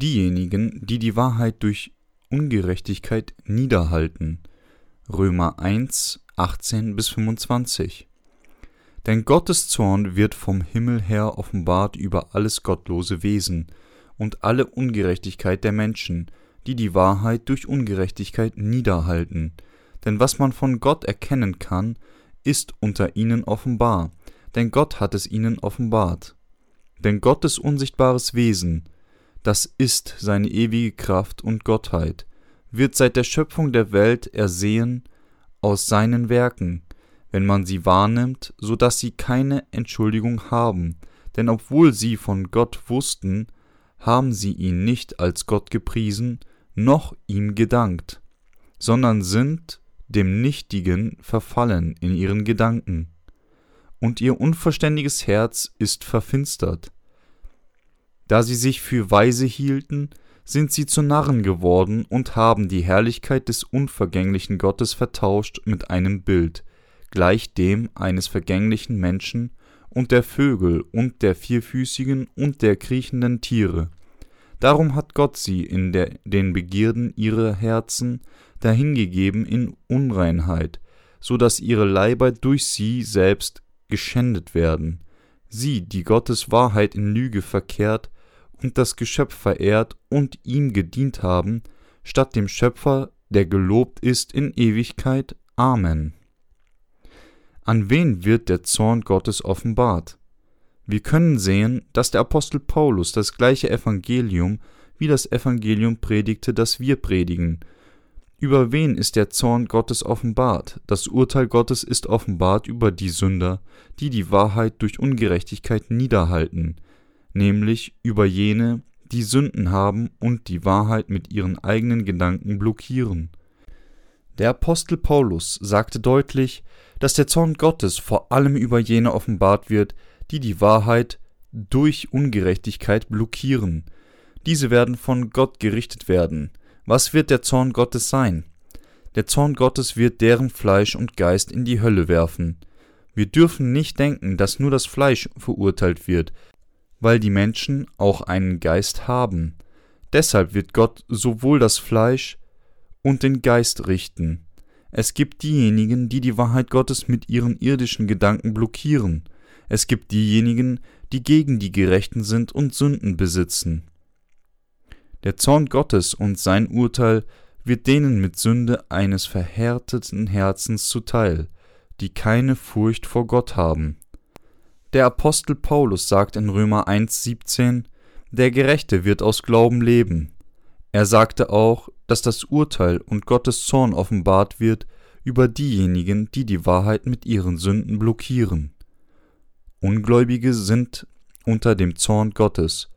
diejenigen, die die Wahrheit durch Ungerechtigkeit niederhalten. Römer 1, 18 bis 25. Denn Gottes Zorn wird vom Himmel her offenbart über alles gottlose Wesen und alle Ungerechtigkeit der Menschen, die die Wahrheit durch Ungerechtigkeit niederhalten. Denn was man von Gott erkennen kann, ist unter ihnen offenbar, denn Gott hat es ihnen offenbart. Denn Gottes unsichtbares Wesen, das ist seine ewige Kraft und Gottheit, wird seit der Schöpfung der Welt ersehen aus seinen Werken, wenn man sie wahrnimmt, so dass sie keine Entschuldigung haben, denn obwohl sie von Gott wussten, haben sie ihn nicht als Gott gepriesen, noch ihm gedankt, sondern sind dem Nichtigen verfallen in ihren Gedanken, und ihr unverständiges Herz ist verfinstert. Da sie sich für weise hielten, sind sie zu Narren geworden und haben die Herrlichkeit des unvergänglichen Gottes vertauscht mit einem Bild, gleich dem eines vergänglichen Menschen und der Vögel und der vierfüßigen und der kriechenden Tiere. Darum hat Gott sie in der, den Begierden ihrer Herzen dahingegeben in Unreinheit, so dass ihre Leiber durch sie selbst geschändet werden. Sie, die Gottes Wahrheit in Lüge verkehrt und das Geschöpf verehrt und ihm gedient haben, statt dem Schöpfer, der gelobt ist in Ewigkeit. Amen. An wen wird der Zorn Gottes offenbart? Wir können sehen, dass der Apostel Paulus das gleiche Evangelium wie das Evangelium predigte, das wir predigen. Über wen ist der Zorn Gottes offenbart? Das Urteil Gottes ist offenbart über die Sünder, die die Wahrheit durch Ungerechtigkeit niederhalten, nämlich über jene, die Sünden haben und die Wahrheit mit ihren eigenen Gedanken blockieren. Der Apostel Paulus sagte deutlich, dass der Zorn Gottes vor allem über jene offenbart wird, die die Wahrheit durch Ungerechtigkeit blockieren. Diese werden von Gott gerichtet werden. Was wird der Zorn Gottes sein? Der Zorn Gottes wird deren Fleisch und Geist in die Hölle werfen. Wir dürfen nicht denken, dass nur das Fleisch verurteilt wird, weil die Menschen auch einen Geist haben. Deshalb wird Gott sowohl das Fleisch und den Geist richten. Es gibt diejenigen, die die Wahrheit Gottes mit ihren irdischen Gedanken blockieren. Es gibt diejenigen, die gegen die Gerechten sind und Sünden besitzen. Der Zorn Gottes und sein Urteil wird denen mit Sünde eines verhärteten Herzens zuteil, die keine Furcht vor Gott haben. Der Apostel Paulus sagt in Römer 1,17: Der Gerechte wird aus Glauben leben. Er sagte auch, dass das Urteil und Gottes Zorn offenbart wird über diejenigen, die die Wahrheit mit ihren Sünden blockieren. Ungläubige sind unter dem Zorn Gottes.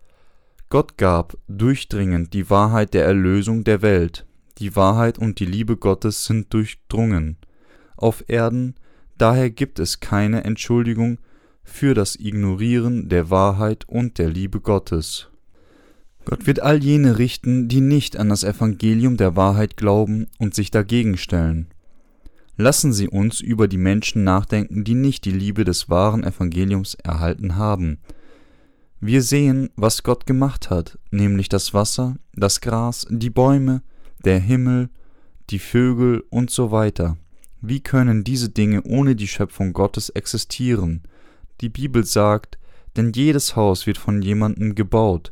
Gott gab durchdringend die Wahrheit der Erlösung der Welt. Die Wahrheit und die Liebe Gottes sind durchdrungen. Auf Erden daher gibt es keine Entschuldigung für das Ignorieren der Wahrheit und der Liebe Gottes. Gott wird all jene richten, die nicht an das Evangelium der Wahrheit glauben und sich dagegen stellen. Lassen Sie uns über die Menschen nachdenken, die nicht die Liebe des wahren Evangeliums erhalten haben. Wir sehen, was Gott gemacht hat, nämlich das Wasser, das Gras, die Bäume, der Himmel, die Vögel und so weiter. Wie können diese Dinge ohne die Schöpfung Gottes existieren? Die Bibel sagt, denn jedes Haus wird von jemandem gebaut,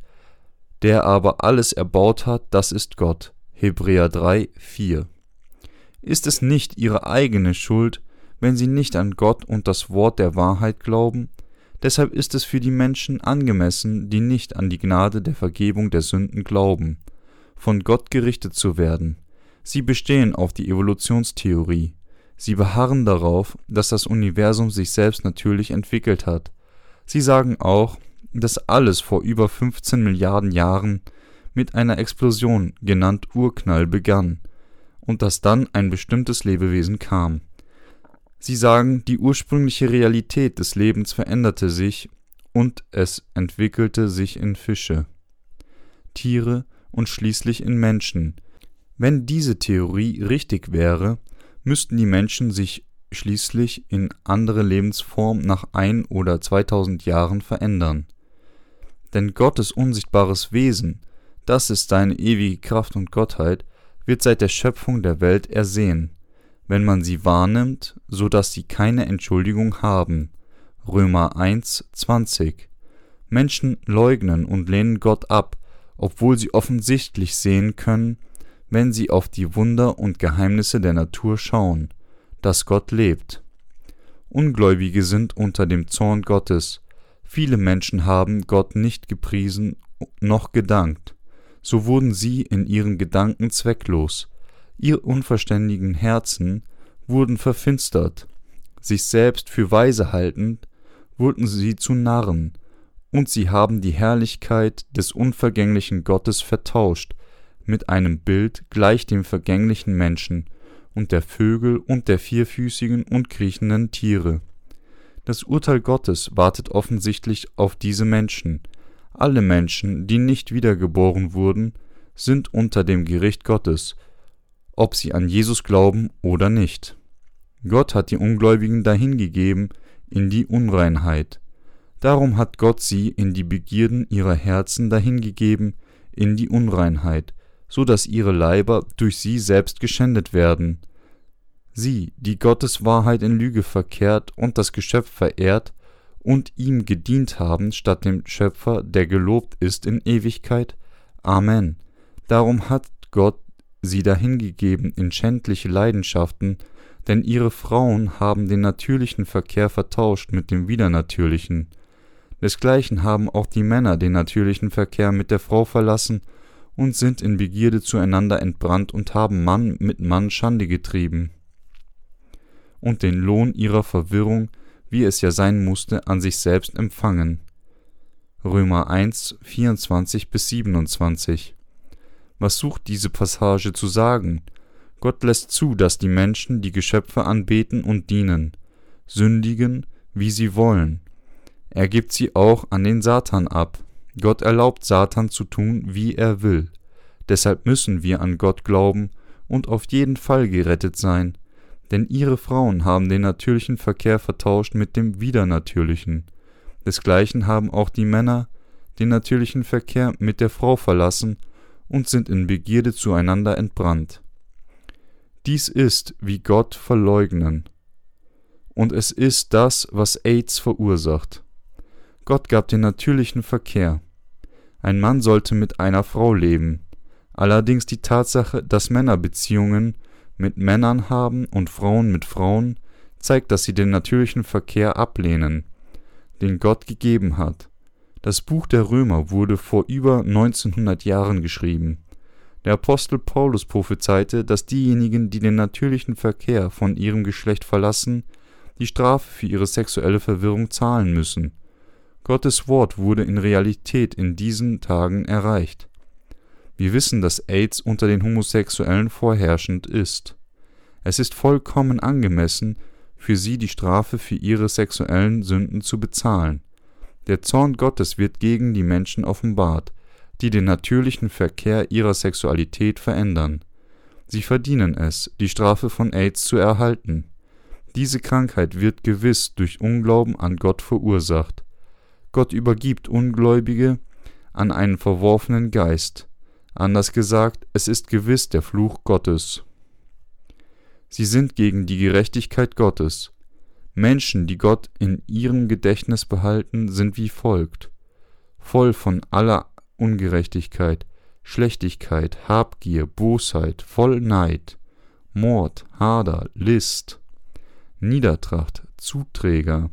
der aber alles erbaut hat, das ist Gott. Hebräer 3, 4. Ist es nicht ihre eigene Schuld, wenn sie nicht an Gott und das Wort der Wahrheit glauben? Deshalb ist es für die Menschen angemessen, die nicht an die Gnade der Vergebung der Sünden glauben, von Gott gerichtet zu werden. Sie bestehen auf die Evolutionstheorie. Sie beharren darauf, dass das Universum sich selbst natürlich entwickelt hat. Sie sagen auch, dass alles vor über 15 Milliarden Jahren mit einer Explosion, genannt Urknall, begann und dass dann ein bestimmtes Lebewesen kam. Sie sagen, die ursprüngliche Realität des Lebens veränderte sich und es entwickelte sich in Fische, Tiere und schließlich in Menschen. Wenn diese Theorie richtig wäre, müssten die Menschen sich schließlich in andere Lebensform nach ein oder zweitausend Jahren verändern. Denn Gottes unsichtbares Wesen, das ist deine ewige Kraft und Gottheit, wird seit der Schöpfung der Welt ersehen, wenn man sie wahrnimmt, so dass sie keine Entschuldigung haben. Römer 1, 20. Menschen leugnen und lehnen Gott ab, obwohl sie offensichtlich sehen können, wenn sie auf die Wunder und Geheimnisse der Natur schauen, dass Gott lebt. Ungläubige sind unter dem Zorn Gottes. Viele Menschen haben Gott nicht gepriesen noch gedankt. So wurden sie in ihren Gedanken zwecklos. Ihre unverständigen Herzen wurden verfinstert. Sich selbst für weise haltend, wurden sie zu Narren, und sie haben die Herrlichkeit des unvergänglichen Gottes vertauscht mit einem Bild gleich dem vergänglichen Menschen und der Vögel und der vierfüßigen und kriechenden Tiere. Das Urteil Gottes wartet offensichtlich auf diese Menschen. Alle Menschen, die nicht wiedergeboren wurden, sind unter dem Gericht Gottes, ob sie an Jesus glauben oder nicht. Gott hat die Ungläubigen dahingegeben in die Unreinheit. Darum hat Gott sie in die Begierden ihrer Herzen dahingegeben in die Unreinheit, so dass ihre Leiber durch sie selbst geschändet werden. Sie, die Gottes Wahrheit in Lüge verkehrt und das Geschöpf verehrt und ihm gedient haben statt dem Schöpfer, der gelobt ist in Ewigkeit. Amen. Darum hat Gott sie dahingegeben in schändliche Leidenschaften, denn ihre Frauen haben den natürlichen Verkehr vertauscht mit dem widernatürlichen. Desgleichen haben auch die Männer den natürlichen Verkehr mit der Frau verlassen und sind in Begierde zueinander entbrannt und haben Mann mit Mann Schande getrieben und den Lohn ihrer Verwirrung, wie es ja sein musste, an sich selbst empfangen. Römer 1, 24 bis 27. Was sucht diese Passage zu sagen? Gott lässt zu, dass die Menschen die Geschöpfe anbeten und dienen, sündigen, wie sie wollen, er gibt sie auch an den Satan ab. Gott erlaubt Satan zu tun, wie er will. Deshalb müssen wir an Gott glauben und auf jeden Fall gerettet sein, denn ihre Frauen haben den natürlichen Verkehr vertauscht mit dem widernatürlichen. Desgleichen haben auch die Männer den natürlichen Verkehr mit der Frau verlassen und sind in Begierde zueinander entbrannt. Dies ist, wie Gott verleugnen. Und es ist das, was AIDS verursacht. Gott gab den natürlichen Verkehr. Ein Mann sollte mit einer Frau leben. Allerdings die Tatsache, dass Männer Beziehungen mit Männern haben und Frauen mit Frauen, zeigt, dass sie den natürlichen Verkehr ablehnen, den Gott gegeben hat. Das Buch der Römer wurde vor über 1900 Jahren geschrieben. Der Apostel Paulus prophezeite, dass diejenigen, die den natürlichen Verkehr von ihrem Geschlecht verlassen, die Strafe für ihre sexuelle Verwirrung zahlen müssen. Gottes Wort wurde in Realität in diesen Tagen erreicht. Wir wissen, dass AIDS unter den Homosexuellen vorherrschend ist. Es ist vollkommen angemessen, für sie die Strafe für ihre sexuellen Sünden zu bezahlen. Der Zorn Gottes wird gegen die Menschen offenbart, die den natürlichen Verkehr ihrer Sexualität verändern. Sie verdienen es, die Strafe von AIDS zu erhalten. Diese Krankheit wird gewiss durch Unglauben an Gott verursacht. Gott übergibt Ungläubige an einen verworfenen Geist. Anders gesagt, es ist gewiss der Fluch Gottes. Sie sind gegen die Gerechtigkeit Gottes. Menschen, die Gott in ihrem Gedächtnis behalten, sind wie folgt: voll von aller Ungerechtigkeit, Schlechtigkeit, Habgier, Bosheit, voll Neid, Mord, Hader, List, Niedertracht, Zuträger,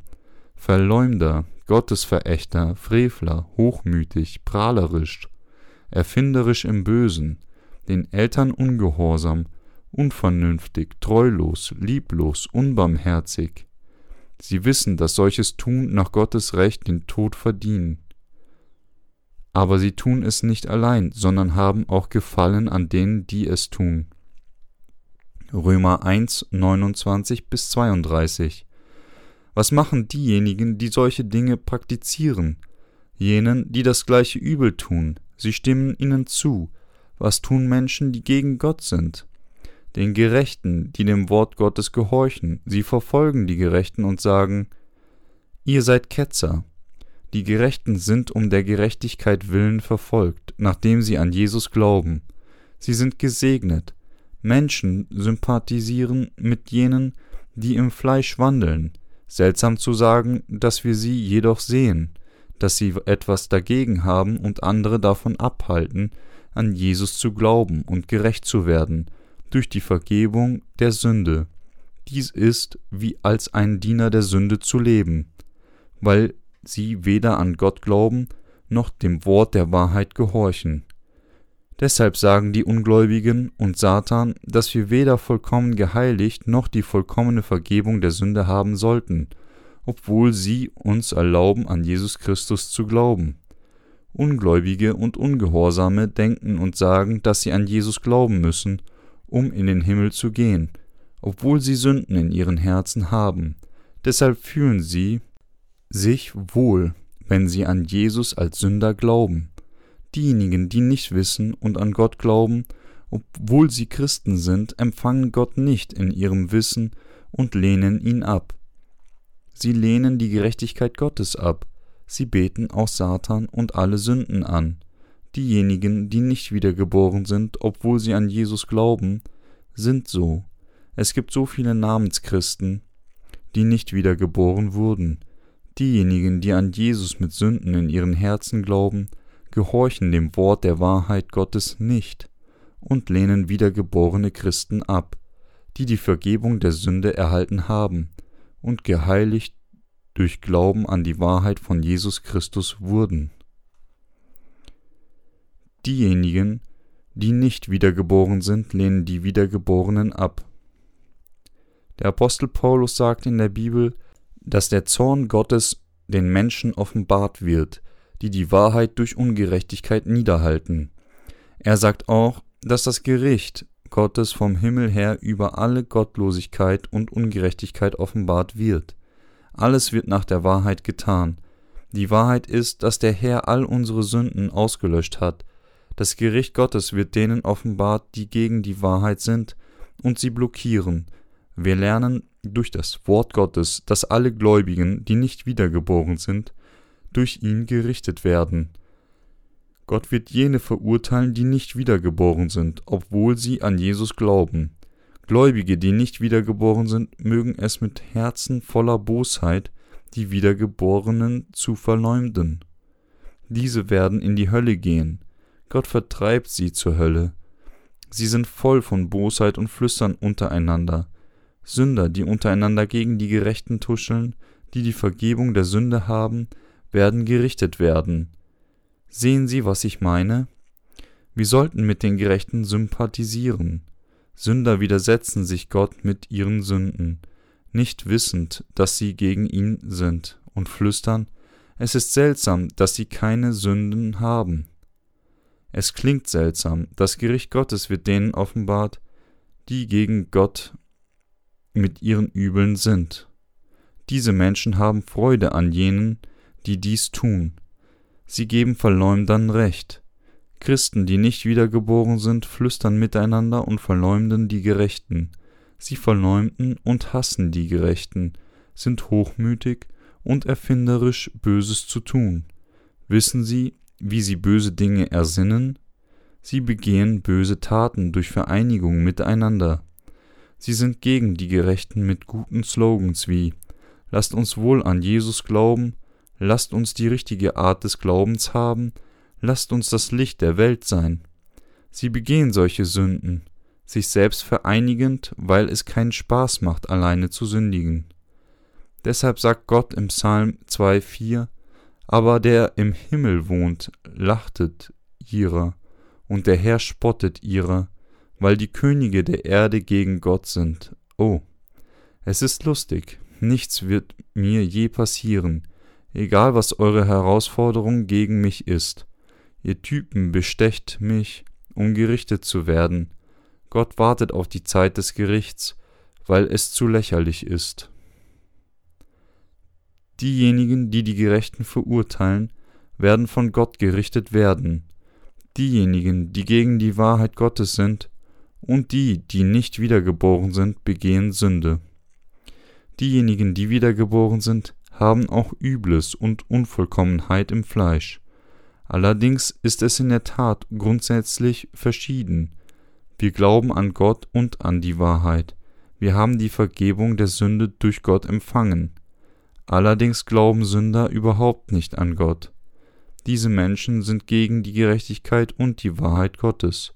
Verleumder, Gottesverächter, Frevler, hochmütig, prahlerisch, erfinderisch im Bösen, den Eltern ungehorsam, unvernünftig, treulos, lieblos, unbarmherzig. Sie wissen, dass solches Tun nach Gottes Recht den Tod verdienen. Aber sie tun es nicht allein, sondern haben auch Gefallen an denen, die es tun. Römer 1, 29 bis 32 was machen diejenigen, die solche Dinge praktizieren? Jenen, die das gleiche Übel tun, sie stimmen ihnen zu. Was tun Menschen, die gegen Gott sind? Den Gerechten, die dem Wort Gottes gehorchen, sie verfolgen die Gerechten und sagen, ihr seid Ketzer. Die Gerechten sind um der Gerechtigkeit willen verfolgt, nachdem sie an Jesus glauben. Sie sind gesegnet. Menschen sympathisieren mit jenen, die im Fleisch wandeln. Seltsam zu sagen, dass wir sie jedoch sehen, dass sie etwas dagegen haben und andere davon abhalten, an Jesus zu glauben und gerecht zu werden, durch die Vergebung der Sünde. Dies ist, wie als ein Diener der Sünde zu leben, weil sie weder an Gott glauben, noch dem Wort der Wahrheit gehorchen. Deshalb sagen die Ungläubigen und Satan, dass wir weder vollkommen geheiligt noch die vollkommene Vergebung der Sünde haben sollten, obwohl sie uns erlauben, an Jesus Christus zu glauben. Ungläubige und Ungehorsame denken und sagen, dass sie an Jesus glauben müssen, um in den Himmel zu gehen, obwohl sie Sünden in ihren Herzen haben. Deshalb fühlen sie sich wohl, wenn sie an Jesus als Sünder glauben. Diejenigen, die nicht wissen und an Gott glauben, obwohl sie Christen sind, empfangen Gott nicht in ihrem Wissen und lehnen ihn ab. Sie lehnen die Gerechtigkeit Gottes ab, sie beten auch Satan und alle Sünden an. Diejenigen, die nicht wiedergeboren sind, obwohl sie an Jesus glauben, sind so. Es gibt so viele Namenschristen, die nicht wiedergeboren wurden. Diejenigen, die an Jesus mit Sünden in ihren Herzen glauben, gehorchen dem Wort der Wahrheit Gottes nicht und lehnen wiedergeborene Christen ab, die die Vergebung der Sünde erhalten haben und geheiligt durch Glauben an die Wahrheit von Jesus Christus wurden. Diejenigen, die nicht wiedergeboren sind, lehnen die Wiedergeborenen ab. Der Apostel Paulus sagt in der Bibel, dass der Zorn Gottes den Menschen offenbart wird, die die Wahrheit durch Ungerechtigkeit niederhalten. Er sagt auch, dass das Gericht Gottes vom Himmel her über alle Gottlosigkeit und Ungerechtigkeit offenbart wird. Alles wird nach der Wahrheit getan. Die Wahrheit ist, dass der Herr all unsere Sünden ausgelöscht hat. Das Gericht Gottes wird denen offenbart, die gegen die Wahrheit sind und sie blockieren. Wir lernen durch das Wort Gottes, dass alle Gläubigen, die nicht wiedergeboren sind, durch ihn gerichtet werden. Gott wird jene verurteilen, die nicht wiedergeboren sind, obwohl sie an Jesus glauben. Gläubige, die nicht wiedergeboren sind, mögen es mit Herzen voller Bosheit, die Wiedergeborenen zu verleumden. Diese werden in die Hölle gehen. Gott vertreibt sie zur Hölle. Sie sind voll von Bosheit und flüstern untereinander. Sünder, die untereinander gegen die Gerechten tuscheln, die die Vergebung der Sünde haben, werden gerichtet werden. Sehen Sie, was ich meine? Wir sollten mit den Gerechten sympathisieren. Sünder widersetzen sich Gott mit ihren Sünden, nicht wissend, dass sie gegen ihn sind, und flüstern, es ist seltsam, dass sie keine Sünden haben. Es klingt seltsam, das Gericht Gottes wird denen offenbart, die gegen Gott mit ihren Übeln sind. Diese Menschen haben Freude an jenen, die dies tun. Sie geben Verleumdern Recht. Christen, die nicht wiedergeboren sind, flüstern miteinander und verleumden die Gerechten. Sie verleumden und hassen die Gerechten, sind hochmütig und erfinderisch Böses zu tun. Wissen sie, wie sie böse Dinge ersinnen? Sie begehen böse Taten durch Vereinigung miteinander. Sie sind gegen die Gerechten mit guten Slogans wie Lasst uns wohl an Jesus glauben, Lasst uns die richtige Art des Glaubens haben, lasst uns das Licht der Welt sein. Sie begehen solche Sünden, sich selbst vereinigend, weil es keinen Spaß macht, alleine zu sündigen. Deshalb sagt Gott im Psalm 2,4: Aber der im Himmel wohnt, lachtet ihrer, und der Herr spottet ihrer, weil die Könige der Erde gegen Gott sind. Oh, es ist lustig, nichts wird mir je passieren, egal was eure Herausforderung gegen mich ist. Ihr Typen bestecht mich, um gerichtet zu werden. Gott wartet auf die Zeit des Gerichts, weil es zu lächerlich ist. Diejenigen, die die Gerechten verurteilen, werden von Gott gerichtet werden. Diejenigen, die gegen die Wahrheit Gottes sind, und die, die nicht wiedergeboren sind, begehen Sünde. Diejenigen, die wiedergeboren sind, haben auch Übles und Unvollkommenheit im Fleisch. Allerdings ist es in der Tat grundsätzlich verschieden. Wir glauben an Gott und an die Wahrheit. Wir haben die Vergebung der Sünde durch Gott empfangen. Allerdings glauben Sünder überhaupt nicht an Gott. Diese Menschen sind gegen die Gerechtigkeit und die Wahrheit Gottes.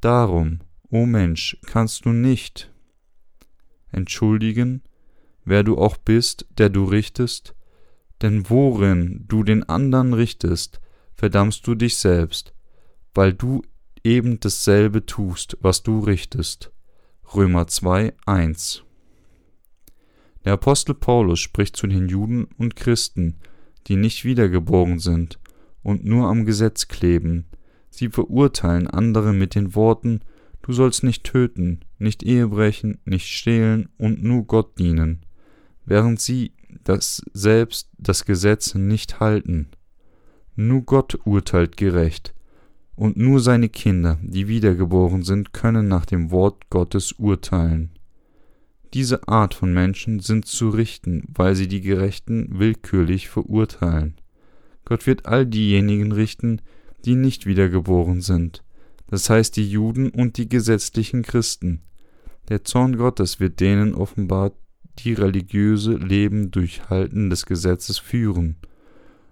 Darum, o Mensch, kannst du nicht entschuldigen, wer du auch bist, der du richtest, denn worin du den anderen richtest, verdammst du dich selbst, weil du eben dasselbe tust, was du richtest. Römer 2, 1 Der Apostel Paulus spricht zu den Juden und Christen, die nicht wiedergeboren sind und nur am Gesetz kleben. Sie verurteilen andere mit den Worten, du sollst nicht töten, nicht Ehe brechen, nicht stehlen und nur Gott dienen, während sie das selbst das Gesetz nicht halten. Nur Gott urteilt gerecht, und nur seine Kinder, die wiedergeboren sind, können nach dem Wort Gottes urteilen. Diese Art von Menschen sind zu richten, weil sie die Gerechten willkürlich verurteilen. Gott wird all diejenigen richten, die nicht wiedergeboren sind, das heißt die Juden und die gesetzlichen Christen. Der Zorn Gottes wird denen offenbart, die religiöse Leben durch Halten des Gesetzes führen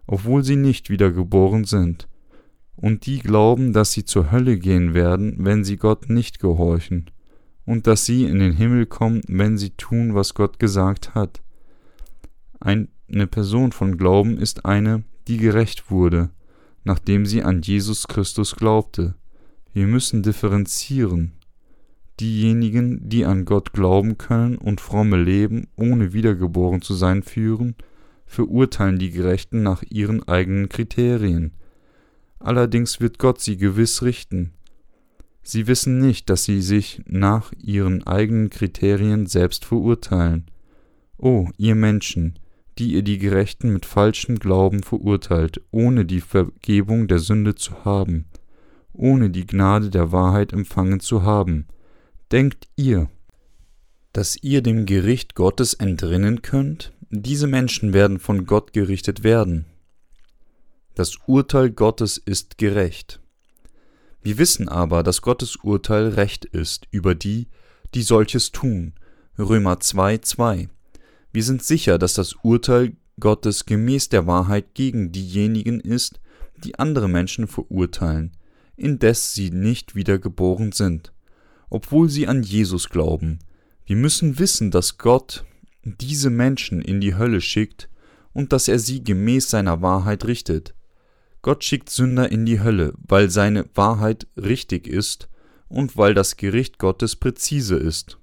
obwohl sie nicht wiedergeboren sind, und die glauben, dass sie zur Hölle gehen werden, wenn sie Gott nicht gehorchen, und dass sie in den Himmel kommen, wenn sie tun, was Gott gesagt hat. Eine Person von Glauben ist eine, die gerecht wurde, nachdem sie an Jesus Christus glaubte. Wir müssen differenzieren. Diejenigen, die an Gott glauben können und fromme Leben, ohne wiedergeboren zu sein, führen, verurteilen die Gerechten nach ihren eigenen Kriterien. Allerdings wird Gott sie gewiss richten. Sie wissen nicht, dass sie sich nach ihren eigenen Kriterien selbst verurteilen. O ihr Menschen, die ihr die Gerechten mit falschem Glauben verurteilt, ohne die Vergebung der Sünde zu haben, ohne die Gnade der Wahrheit empfangen zu haben, denkt ihr, dass ihr dem Gericht Gottes entrinnen könnt? Diese Menschen werden von Gott gerichtet werden. Das Urteil Gottes ist gerecht. Wir wissen aber, dass Gottes Urteil recht ist über die, die solches tun. Römer 2, 2. Wir sind sicher, dass das Urteil Gottes gemäß der Wahrheit gegen diejenigen ist, die andere Menschen verurteilen, indes sie nicht wiedergeboren sind, obwohl sie an Jesus glauben. Wir müssen wissen, dass Gott diese Menschen in die Hölle schickt und dass er sie gemäß seiner Wahrheit richtet. Gott schickt Sünder in die Hölle, weil seine Wahrheit richtig ist und weil das Gericht Gottes präzise ist.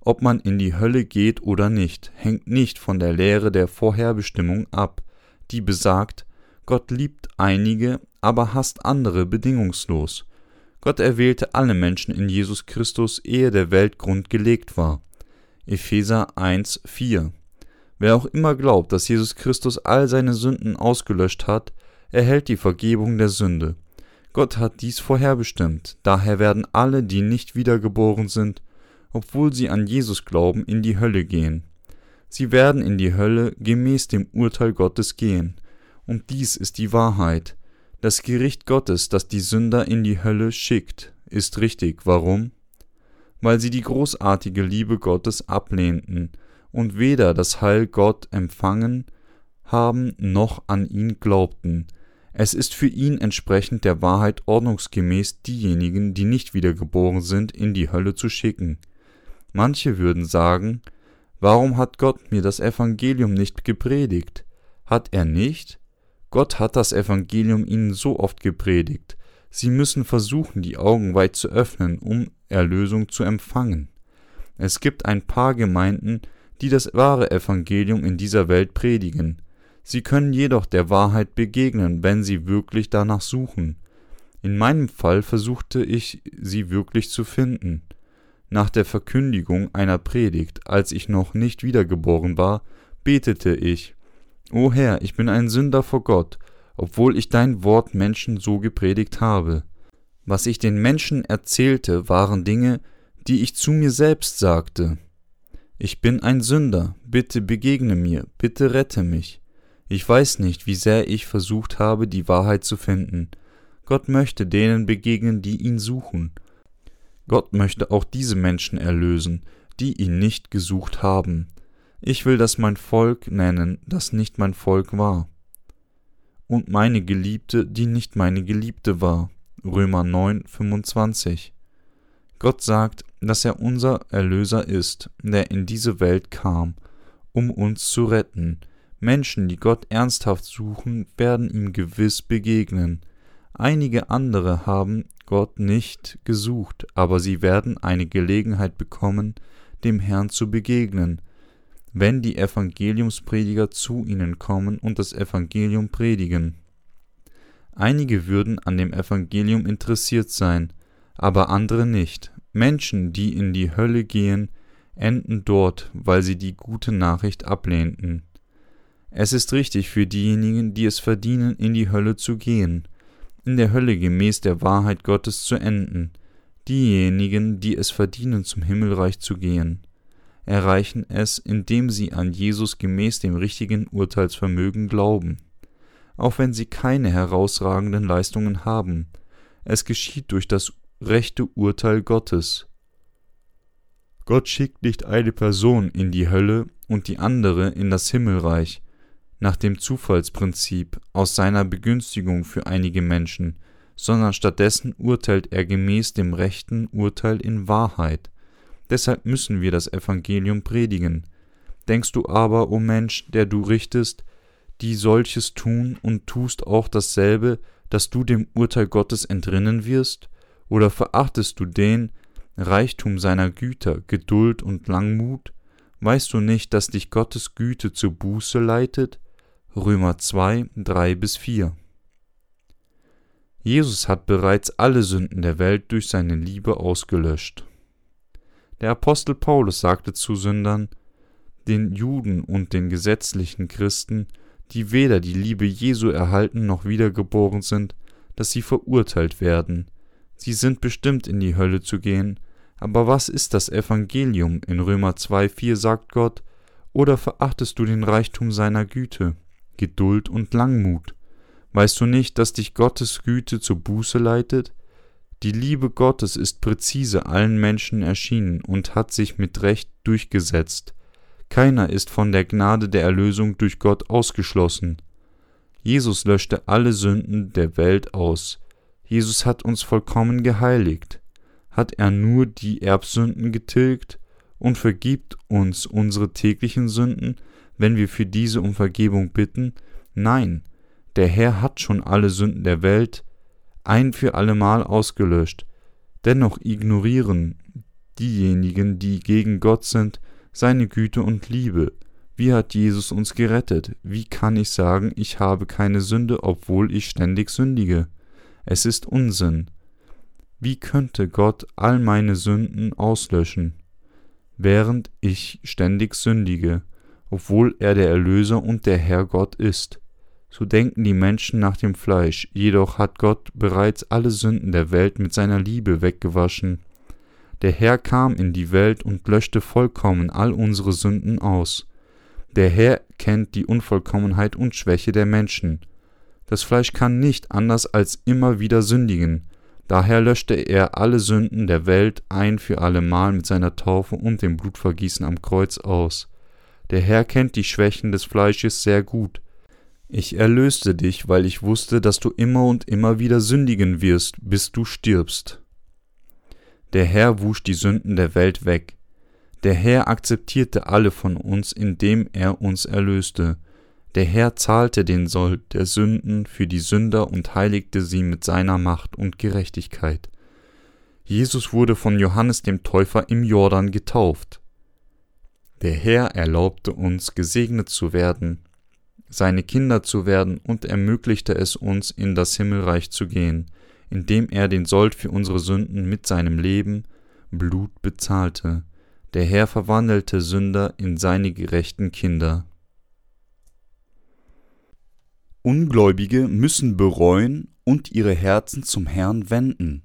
Ob man in die Hölle geht oder nicht, hängt nicht von der Lehre der Vorherbestimmung ab, die besagt, Gott liebt einige, aber hasst andere bedingungslos. Gott erwählte alle Menschen in Jesus Christus, ehe der Weltgrund gelegt war. Epheser 1, 4. Wer auch immer glaubt, dass Jesus Christus all seine Sünden ausgelöscht hat, erhält die Vergebung der Sünde. Gott hat dies vorherbestimmt, daher werden alle, die nicht wiedergeboren sind, obwohl sie an Jesus glauben, in die Hölle gehen. Sie werden in die Hölle gemäß dem Urteil Gottes gehen, und dies ist die Wahrheit. Das Gericht Gottes, das die Sünder in die Hölle schickt, ist richtig. Warum? weil sie die großartige Liebe Gottes ablehnten und weder das Heil Gott empfangen haben noch an ihn glaubten. Es ist für ihn entsprechend der Wahrheit ordnungsgemäß diejenigen, die nicht wiedergeboren sind, in die Hölle zu schicken. Manche würden sagen, warum hat Gott mir das Evangelium nicht gepredigt? Hat er nicht? Gott hat das Evangelium ihnen so oft gepredigt, Sie müssen versuchen, die Augen weit zu öffnen, um Erlösung zu empfangen. Es gibt ein paar Gemeinden, die das wahre Evangelium in dieser Welt predigen. Sie können jedoch der Wahrheit begegnen, wenn sie wirklich danach suchen. In meinem Fall versuchte ich, sie wirklich zu finden. Nach der Verkündigung einer Predigt, als ich noch nicht wiedergeboren war, betete ich, O Herr, ich bin ein Sünder vor Gott, obwohl ich dein Wort Menschen so gepredigt habe. Was ich den Menschen erzählte, waren Dinge, die ich zu mir selbst sagte. Ich bin ein Sünder, bitte begegne mir, bitte rette mich. Ich weiß nicht, wie sehr ich versucht habe, die Wahrheit zu finden. Gott möchte denen begegnen, die ihn suchen. Gott möchte auch diese Menschen erlösen, die ihn nicht gesucht haben. Ich will das mein Volk nennen, das nicht mein Volk war. Und meine Geliebte, die nicht meine Geliebte war. Römer 9, 25. Gott sagt, dass er unser Erlöser ist, der in diese Welt kam, um uns zu retten. Menschen, die Gott ernsthaft suchen, werden ihm gewiss begegnen. Einige andere haben Gott nicht gesucht, aber sie werden eine Gelegenheit bekommen, dem Herrn zu begegnen, wenn die Evangeliumsprediger zu ihnen kommen und das Evangelium predigen. Einige würden an dem Evangelium interessiert sein, aber andere nicht. Menschen, die in die Hölle gehen, enden dort, weil sie die gute Nachricht ablehnten. Es ist richtig für diejenigen, die es verdienen, in die Hölle zu gehen, in der Hölle gemäß der Wahrheit Gottes zu enden. Diejenigen, die es verdienen, zum Himmelreich zu gehen, erreichen es, indem sie an Jesus gemäß dem richtigen Urteilsvermögen glauben. Auch wenn sie keine herausragenden Leistungen haben, es geschieht durch das rechte Urteil Gottes. Gott schickt nicht eine Person in die Hölle und die andere in das Himmelreich, nach dem Zufallsprinzip aus seiner Begünstigung für einige Menschen, sondern stattdessen urteilt er gemäß dem rechten Urteil in Wahrheit. Deshalb müssen wir das Evangelium predigen. Denkst du aber, o oh Mensch, der du richtest, die solches tun und tust auch dasselbe, dass du dem Urteil Gottes entrinnen wirst? Oder verachtest du den Reichtum seiner Güter, Geduld und Langmut? Weißt du nicht, dass dich Gottes Güte zur Buße leitet? Römer 2, 3 bis 4. Jesus hat bereits alle Sünden der Welt durch seine Liebe ausgelöscht. Der Apostel Paulus sagte zu Sündern, den Juden und den gesetzlichen Christen, die weder die Liebe Jesu erhalten noch wiedergeboren sind, dass sie verurteilt werden. Sie sind bestimmt in die Hölle zu gehen. Aber was ist das Evangelium? In Römer 2, 4 sagt Gott, oder verachtest du den Reichtum seiner Güte? Geduld und Langmut. Weißt du nicht, dass dich Gottes Güte zur Buße leitet? Die Liebe Gottes ist präzise allen Menschen erschienen und hat sich mit Recht durchgesetzt. Keiner ist von der Gnade der Erlösung durch Gott ausgeschlossen. Jesus löschte alle Sünden der Welt aus. Jesus hat uns vollkommen geheiligt. Hat er nur die Erbsünden getilgt und vergibt uns unsere täglichen Sünden, wenn wir für diese um Vergebung bitten? Nein, der Herr hat schon alle Sünden der Welt ein für allemal ausgelöscht. Dennoch ignorieren diejenigen, die gegen Gott sind, seine Güte und Liebe. Wie hat Jesus uns gerettet? Wie kann ich sagen, ich habe keine Sünde, obwohl ich ständig sündige? Es ist Unsinn. Wie könnte Gott all meine Sünden auslöschen, während ich ständig sündige? obwohl er der Erlöser und der Herr Gott ist. So denken die Menschen nach dem Fleisch, jedoch hat Gott bereits alle Sünden der Welt mit seiner Liebe weggewaschen. Der Herr kam in die Welt und löschte vollkommen all unsere Sünden aus. Der Herr kennt die Unvollkommenheit und Schwäche der Menschen. Das Fleisch kann nicht anders als immer wieder sündigen. Daher löschte er alle Sünden der Welt ein für allemal mit seiner Taufe und dem Blutvergießen am Kreuz aus. Der Herr kennt die Schwächen des Fleisches sehr gut. Ich erlöste dich, weil ich wusste, dass du immer und immer wieder sündigen wirst, bis du stirbst. Der Herr wusch die Sünden der Welt weg. Der Herr akzeptierte alle von uns, indem er uns erlöste. Der Herr zahlte den Sold der Sünden für die Sünder und heiligte sie mit seiner Macht und Gerechtigkeit. Jesus wurde von Johannes dem Täufer im Jordan getauft. Der Herr erlaubte uns, gesegnet zu werden, seine Kinder zu werden und ermöglichte es uns, in das Himmelreich zu gehen, indem er den Sold für unsere Sünden mit seinem Leben, Blut bezahlte. Der Herr verwandelte Sünder in seine gerechten Kinder. Ungläubige müssen bereuen und ihre Herzen zum Herrn wenden.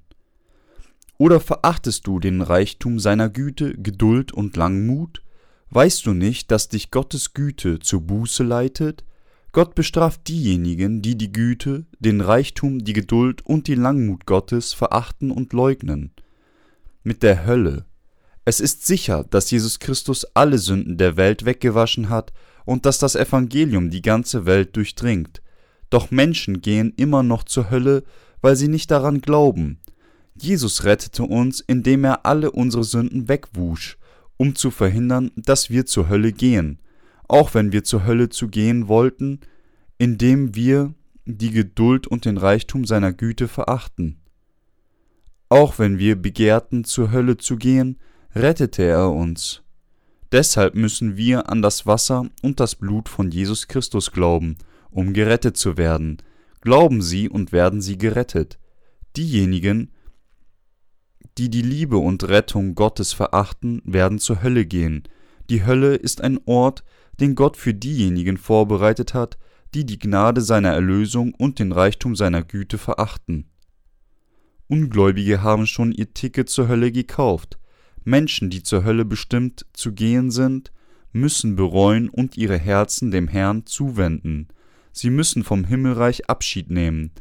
Oder verachtest du den Reichtum seiner Güte, Geduld und Langmut? Weißt du nicht, dass dich Gottes Güte zur Buße leitet? Gott bestraft diejenigen, die die Güte, den Reichtum, die Geduld und die Langmut Gottes verachten und leugnen. Mit der Hölle. Es ist sicher, dass Jesus Christus alle Sünden der Welt weggewaschen hat und dass das Evangelium die ganze Welt durchdringt. Doch Menschen gehen immer noch zur Hölle, weil sie nicht daran glauben. Jesus rettete uns, indem er alle unsere Sünden wegwusch, um zu verhindern, dass wir zur Hölle gehen, auch wenn wir zur Hölle zu gehen wollten, indem wir die Geduld und den Reichtum seiner Güte verachten. Auch wenn wir begehrten, zur Hölle zu gehen, rettete er uns. Deshalb müssen wir an das Wasser und das Blut von Jesus Christus glauben, um gerettet zu werden. Glauben Sie und werden Sie gerettet. Diejenigen, die die Liebe und Rettung Gottes verachten, werden zur Hölle gehen. Die Hölle ist ein Ort, den Gott für diejenigen vorbereitet hat, die die Gnade seiner Erlösung und den Reichtum seiner Güte verachten. Ungläubige haben schon ihr Ticket zur Hölle gekauft. Menschen, die zur Hölle bestimmt zu gehen sind, müssen bereuen und ihre Herzen dem Herrn zuwenden. Sie müssen vom Himmelreich Abschied nehmen,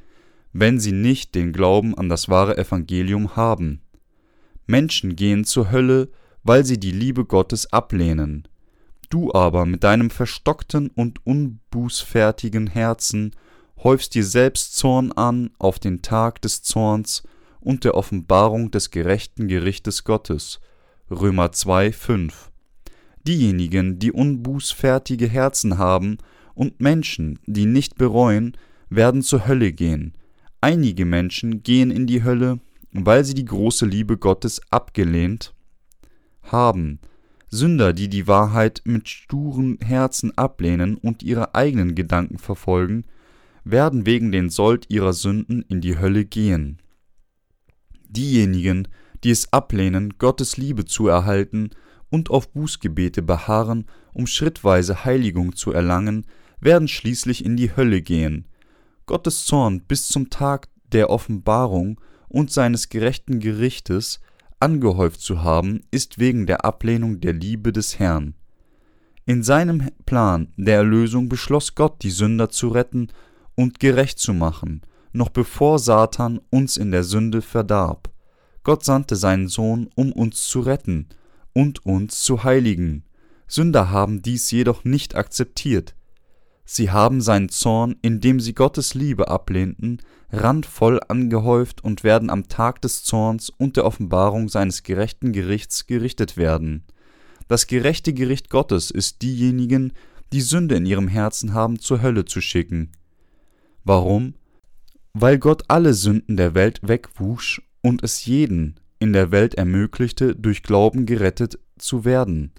wenn sie nicht den Glauben an das wahre Evangelium haben. Menschen gehen zur Hölle, weil sie die Liebe Gottes ablehnen. Du aber mit deinem verstockten und unbußfertigen Herzen häufst dir selbst Zorn an auf den Tag des Zorns und der Offenbarung des gerechten Gerichtes Gottes, Römer 2, 5. Diejenigen, die unbußfertige Herzen haben und Menschen, die nicht bereuen, werden zur Hölle gehen. Einige Menschen gehen in die Hölle, weil sie die große Liebe Gottes abgelehnt haben. Sünder, die die Wahrheit mit sturen Herzen ablehnen und ihre eigenen Gedanken verfolgen, werden wegen den Sold ihrer Sünden in die Hölle gehen. Diejenigen, die es ablehnen, Gottes Liebe zu erhalten und auf Bußgebete beharren, um schrittweise Heiligung zu erlangen, werden schließlich in die Hölle gehen. Gottes Zorn bis zum Tag der Offenbarung und seines gerechten Gerichtes angehäuft zu haben, ist wegen der Ablehnung der Liebe des Herrn. In seinem Plan der Erlösung beschloss Gott, die Sünder zu retten und gerecht zu machen, noch bevor Satan uns in der Sünde verdarb. Gott sandte seinen Sohn, um uns zu retten und uns zu heiligen. Sünder haben dies jedoch nicht akzeptiert. Sie haben seinen Zorn, indem sie Gottes Liebe ablehnten, randvoll angehäuft und werden am Tag des Zorns und der Offenbarung seines gerechten Gerichts gerichtet werden. Das gerechte Gericht Gottes ist diejenigen, die Sünde in ihrem Herzen haben, zur Hölle zu schicken. Warum? Weil Gott alle Sünden der Welt wegwusch und es jeden in der Welt ermöglichte, durch Glauben gerettet zu werden.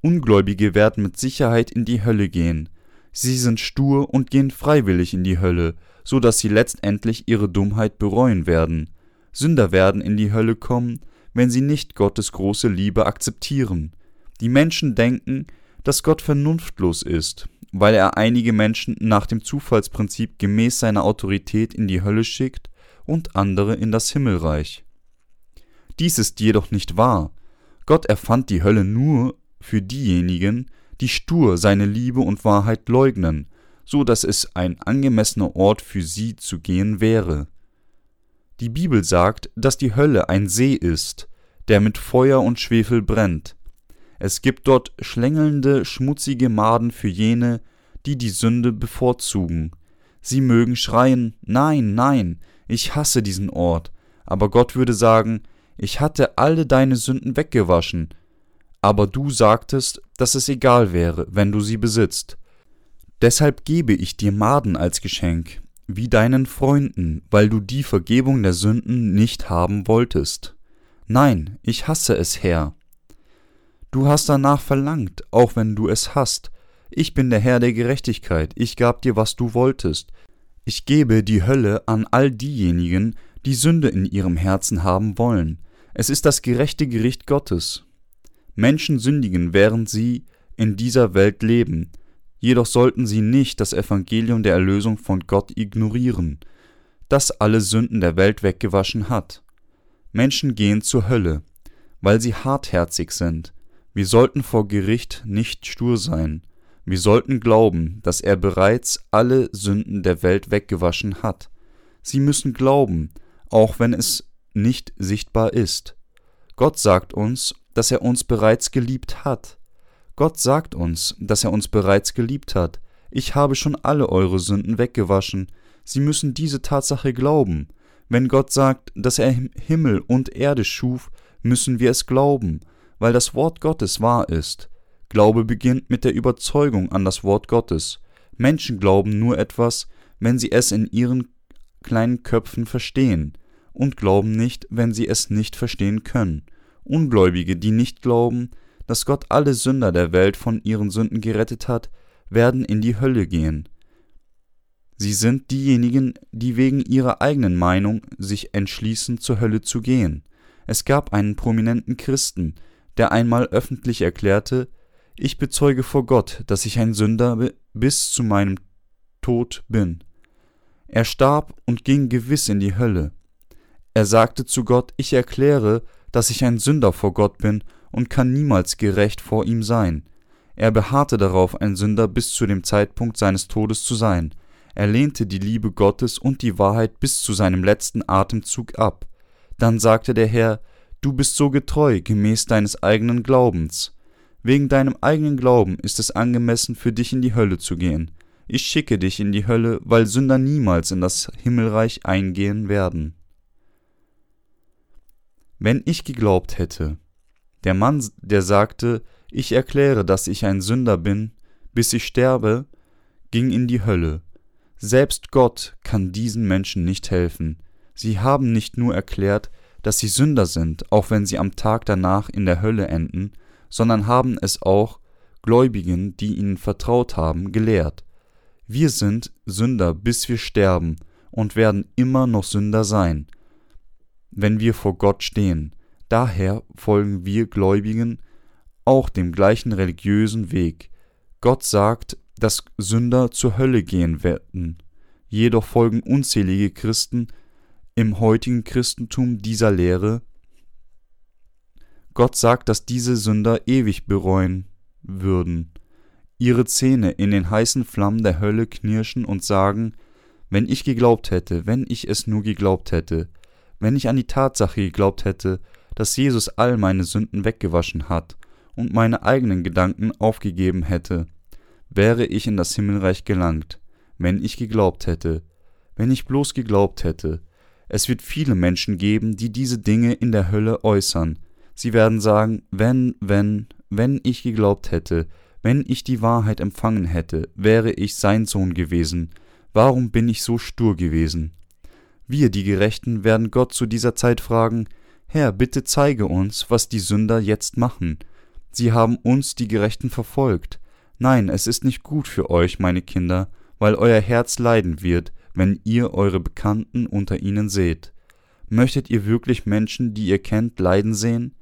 Ungläubige werden mit Sicherheit in die Hölle gehen. Sie sind stur und gehen freiwillig in die Hölle, so dass sie letztendlich ihre Dummheit bereuen werden. Sünder werden in die Hölle kommen, wenn sie nicht Gottes große Liebe akzeptieren. Die Menschen denken, dass Gott vernunftlos ist, weil er einige Menschen nach dem Zufallsprinzip gemäß seiner Autorität in die Hölle schickt und andere in das Himmelreich. Dies ist jedoch nicht wahr. Gott erfand die Hölle nur für diejenigen, die stur seine Liebe und Wahrheit leugnen, so dass es ein angemessener Ort für sie zu gehen wäre. Die Bibel sagt, dass die Hölle ein See ist, der mit Feuer und Schwefel brennt. Es gibt dort schlängelnde, schmutzige Maden für jene, die die Sünde bevorzugen. Sie mögen schreien, nein, nein, ich hasse diesen Ort, aber Gott würde sagen, ich hatte alle deine Sünden weggewaschen, aber du sagtest, dass es egal wäre, wenn du sie besitzt. Deshalb gebe ich dir Maden als Geschenk, wie deinen Freunden, weil du die Vergebung der Sünden nicht haben wolltest. Nein, ich hasse es, Herr. Du hast danach verlangt, auch wenn du es hast. Ich bin der Herr der Gerechtigkeit, ich gab dir, was du wolltest, ich gebe die Hölle an all diejenigen, die Sünde in ihrem Herzen haben wollen. Es ist das gerechte Gericht Gottes. Menschen sündigen, während sie in dieser Welt leben. Jedoch sollten sie nicht das Evangelium der Erlösung von Gott ignorieren, das alle Sünden der Welt weggewaschen hat. Menschen gehen zur Hölle, weil sie hartherzig sind. Wir sollten vor Gericht nicht stur sein. Wir sollten glauben, dass er bereits alle Sünden der Welt weggewaschen hat. Sie müssen glauben, auch wenn es nicht sichtbar ist. Gott sagt uns, dass er uns bereits geliebt hat. Gott sagt uns, dass er uns bereits geliebt hat. Ich habe schon alle eure Sünden weggewaschen. Sie müssen diese Tatsache glauben. Wenn Gott sagt, dass er Himmel und Erde schuf, müssen wir es glauben, weil das Wort Gottes wahr ist. Glaube beginnt mit der Überzeugung an das Wort Gottes. Menschen glauben nur etwas, wenn sie es in ihren kleinen Köpfen verstehen, und glauben nicht, wenn sie es nicht verstehen können. Ungläubige, die nicht glauben, dass Gott alle Sünder der Welt von ihren Sünden gerettet hat, werden in die Hölle gehen. Sie sind diejenigen, die wegen ihrer eigenen Meinung sich entschließen, zur Hölle zu gehen. Es gab einen prominenten Christen, der einmal öffentlich erklärte, ich bezeuge vor Gott, dass ich ein Sünder bis zu meinem Tod bin. Er starb und ging gewiss in die Hölle. Er sagte zu Gott, ich erkläre, dass ich ein Sünder vor Gott bin und kann niemals gerecht vor ihm sein. Er beharrte darauf, ein Sünder bis zu dem Zeitpunkt seines Todes zu sein. Er lehnte die Liebe Gottes und die Wahrheit bis zu seinem letzten Atemzug ab. Dann sagte der Herr, Du bist so getreu gemäß deines eigenen Glaubens. Wegen deinem eigenen Glauben ist es angemessen, für dich in die Hölle zu gehen. Ich schicke dich in die Hölle, weil Sünder niemals in das Himmelreich eingehen werden. Wenn ich geglaubt hätte, der Mann, der sagte, ich erkläre, dass ich ein Sünder bin, bis ich sterbe, ging in die Hölle. Selbst Gott kann diesen Menschen nicht helfen. Sie haben nicht nur erklärt, dass sie Sünder sind, auch wenn sie am Tag danach in der Hölle enden, sondern haben es auch Gläubigen, die ihnen vertraut haben, gelehrt. Wir sind Sünder, bis wir sterben und werden immer noch Sünder sein, wenn wir vor Gott stehen. Daher folgen wir Gläubigen auch dem gleichen religiösen Weg. Gott sagt, dass Sünder zur Hölle gehen werden. Jedoch folgen unzählige Christen im heutigen Christentum dieser Lehre. Gott sagt, dass diese Sünder ewig bereuen würden, ihre Zähne in den heißen Flammen der Hölle knirschen und sagen, wenn ich geglaubt hätte, wenn ich es nur geglaubt hätte, wenn ich an die Tatsache geglaubt hätte, dass Jesus all meine Sünden weggewaschen hat und meine eigenen Gedanken aufgegeben hätte, wäre ich in das Himmelreich gelangt, wenn ich geglaubt hätte, wenn ich bloß geglaubt hätte. Es wird viele Menschen geben, die diese Dinge in der Hölle äußern. Sie werden sagen, wenn, wenn, wenn ich geglaubt hätte, wenn ich die Wahrheit empfangen hätte, wäre ich sein Sohn gewesen. Warum bin ich so stur gewesen? Wir, die Gerechten, werden Gott zu dieser Zeit fragen, Herr, bitte zeige uns, was die Sünder jetzt machen. Sie haben uns, die Gerechten, verfolgt. Nein, es ist nicht gut für euch, meine Kinder, weil euer Herz leiden wird, wenn ihr eure Bekannten unter ihnen seht. Möchtet ihr wirklich Menschen, die ihr kennt, leiden sehen?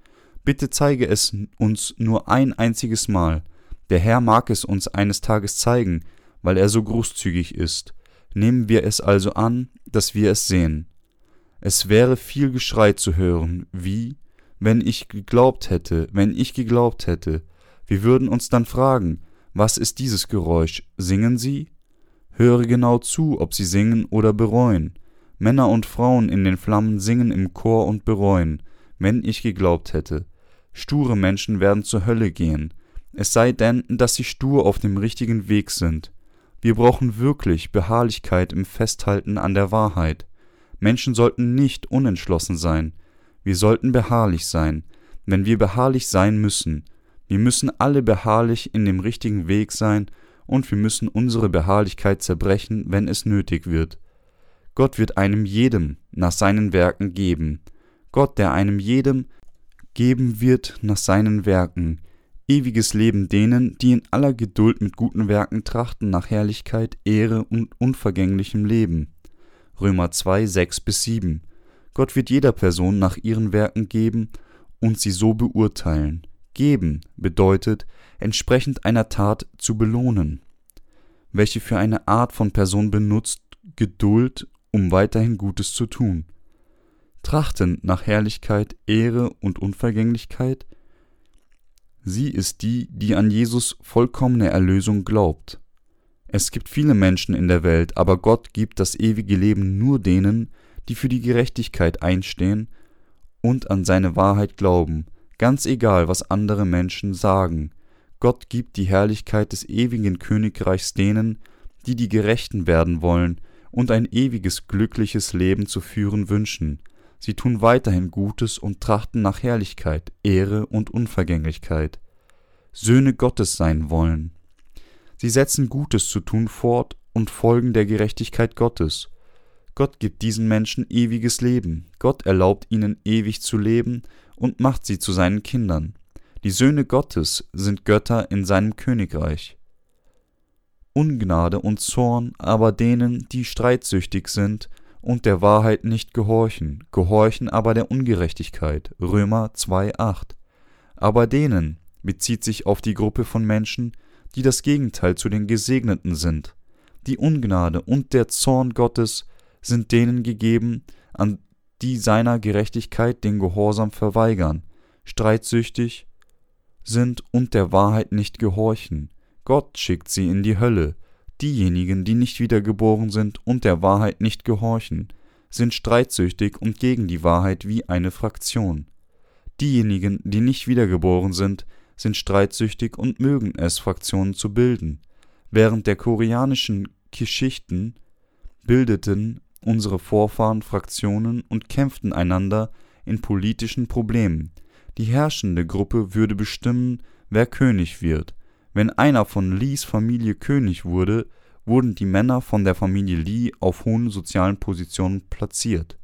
Bitte zeige es uns nur ein einziges Mal. Der Herr mag es uns eines Tages zeigen, weil er so großzügig ist. Nehmen wir es also an, dass wir es sehen. Es wäre viel Geschrei zu hören, wie, wenn ich geglaubt hätte, wenn ich geglaubt hätte. Wir würden uns dann fragen, was ist dieses Geräusch? Singen sie? Höre genau zu, ob sie singen oder bereuen. Männer und Frauen in den Flammen singen im Chor und bereuen, wenn ich geglaubt hätte. Sture Menschen werden zur Hölle gehen, es sei denn, dass sie stur auf dem richtigen Weg sind. Wir brauchen wirklich Beharrlichkeit im Festhalten an der Wahrheit. Menschen sollten nicht unentschlossen sein. Wir sollten beharrlich sein, wenn wir beharrlich sein müssen. Wir müssen alle beharrlich in dem richtigen Weg sein und wir müssen unsere Beharrlichkeit zerbrechen, wenn es nötig wird. Gott wird einem jedem nach seinen Werken geben. Gott, der einem jedem geben wird nach seinen Werken. Ewiges Leben denen, die in aller Geduld mit guten Werken trachten nach Herrlichkeit, Ehre und unvergänglichem Leben. Römer 2, 6 bis 7. Gott wird jeder Person nach ihren Werken geben und sie so beurteilen. Geben bedeutet, entsprechend einer Tat zu belohnen, welche für eine Art von Person benutzt Geduld, um weiterhin Gutes zu tun. Trachten nach Herrlichkeit, Ehre und Unvergänglichkeit Sie ist die, die an Jesus vollkommene Erlösung glaubt. Es gibt viele Menschen in der Welt, aber Gott gibt das ewige Leben nur denen, die für die Gerechtigkeit einstehen und an seine Wahrheit glauben, ganz egal, was andere Menschen sagen. Gott gibt die Herrlichkeit des ewigen Königreichs denen, die die Gerechten werden wollen und ein ewiges glückliches Leben zu führen wünschen. Sie tun weiterhin Gutes und trachten nach Herrlichkeit, Ehre und Unvergänglichkeit. Söhne Gottes sein wollen. Sie setzen Gutes zu tun fort und folgen der Gerechtigkeit Gottes. Gott gibt diesen Menschen ewiges Leben. Gott erlaubt ihnen ewig zu leben und macht sie zu seinen Kindern. Die Söhne Gottes sind Götter in seinem Königreich. Ungnade und Zorn aber denen, die streitsüchtig sind und der Wahrheit nicht gehorchen, gehorchen aber der Ungerechtigkeit. Römer 2,8. Aber denen bezieht sich auf die Gruppe von Menschen, die das Gegenteil zu den Gesegneten sind. Die Ungnade und der Zorn Gottes sind denen gegeben, an die seiner Gerechtigkeit den Gehorsam verweigern, streitsüchtig sind und der Wahrheit nicht gehorchen. Gott schickt sie in die Hölle, Diejenigen, die nicht wiedergeboren sind und der Wahrheit nicht gehorchen, sind streitsüchtig und gegen die Wahrheit wie eine Fraktion. Diejenigen, die nicht wiedergeboren sind, sind streitsüchtig und mögen es, Fraktionen zu bilden. Während der koreanischen Geschichten bildeten unsere Vorfahren Fraktionen und kämpften einander in politischen Problemen. Die herrschende Gruppe würde bestimmen, wer König wird, wenn einer von Lees Familie König wurde, wurden die Männer von der Familie Lee auf hohen sozialen Positionen platziert,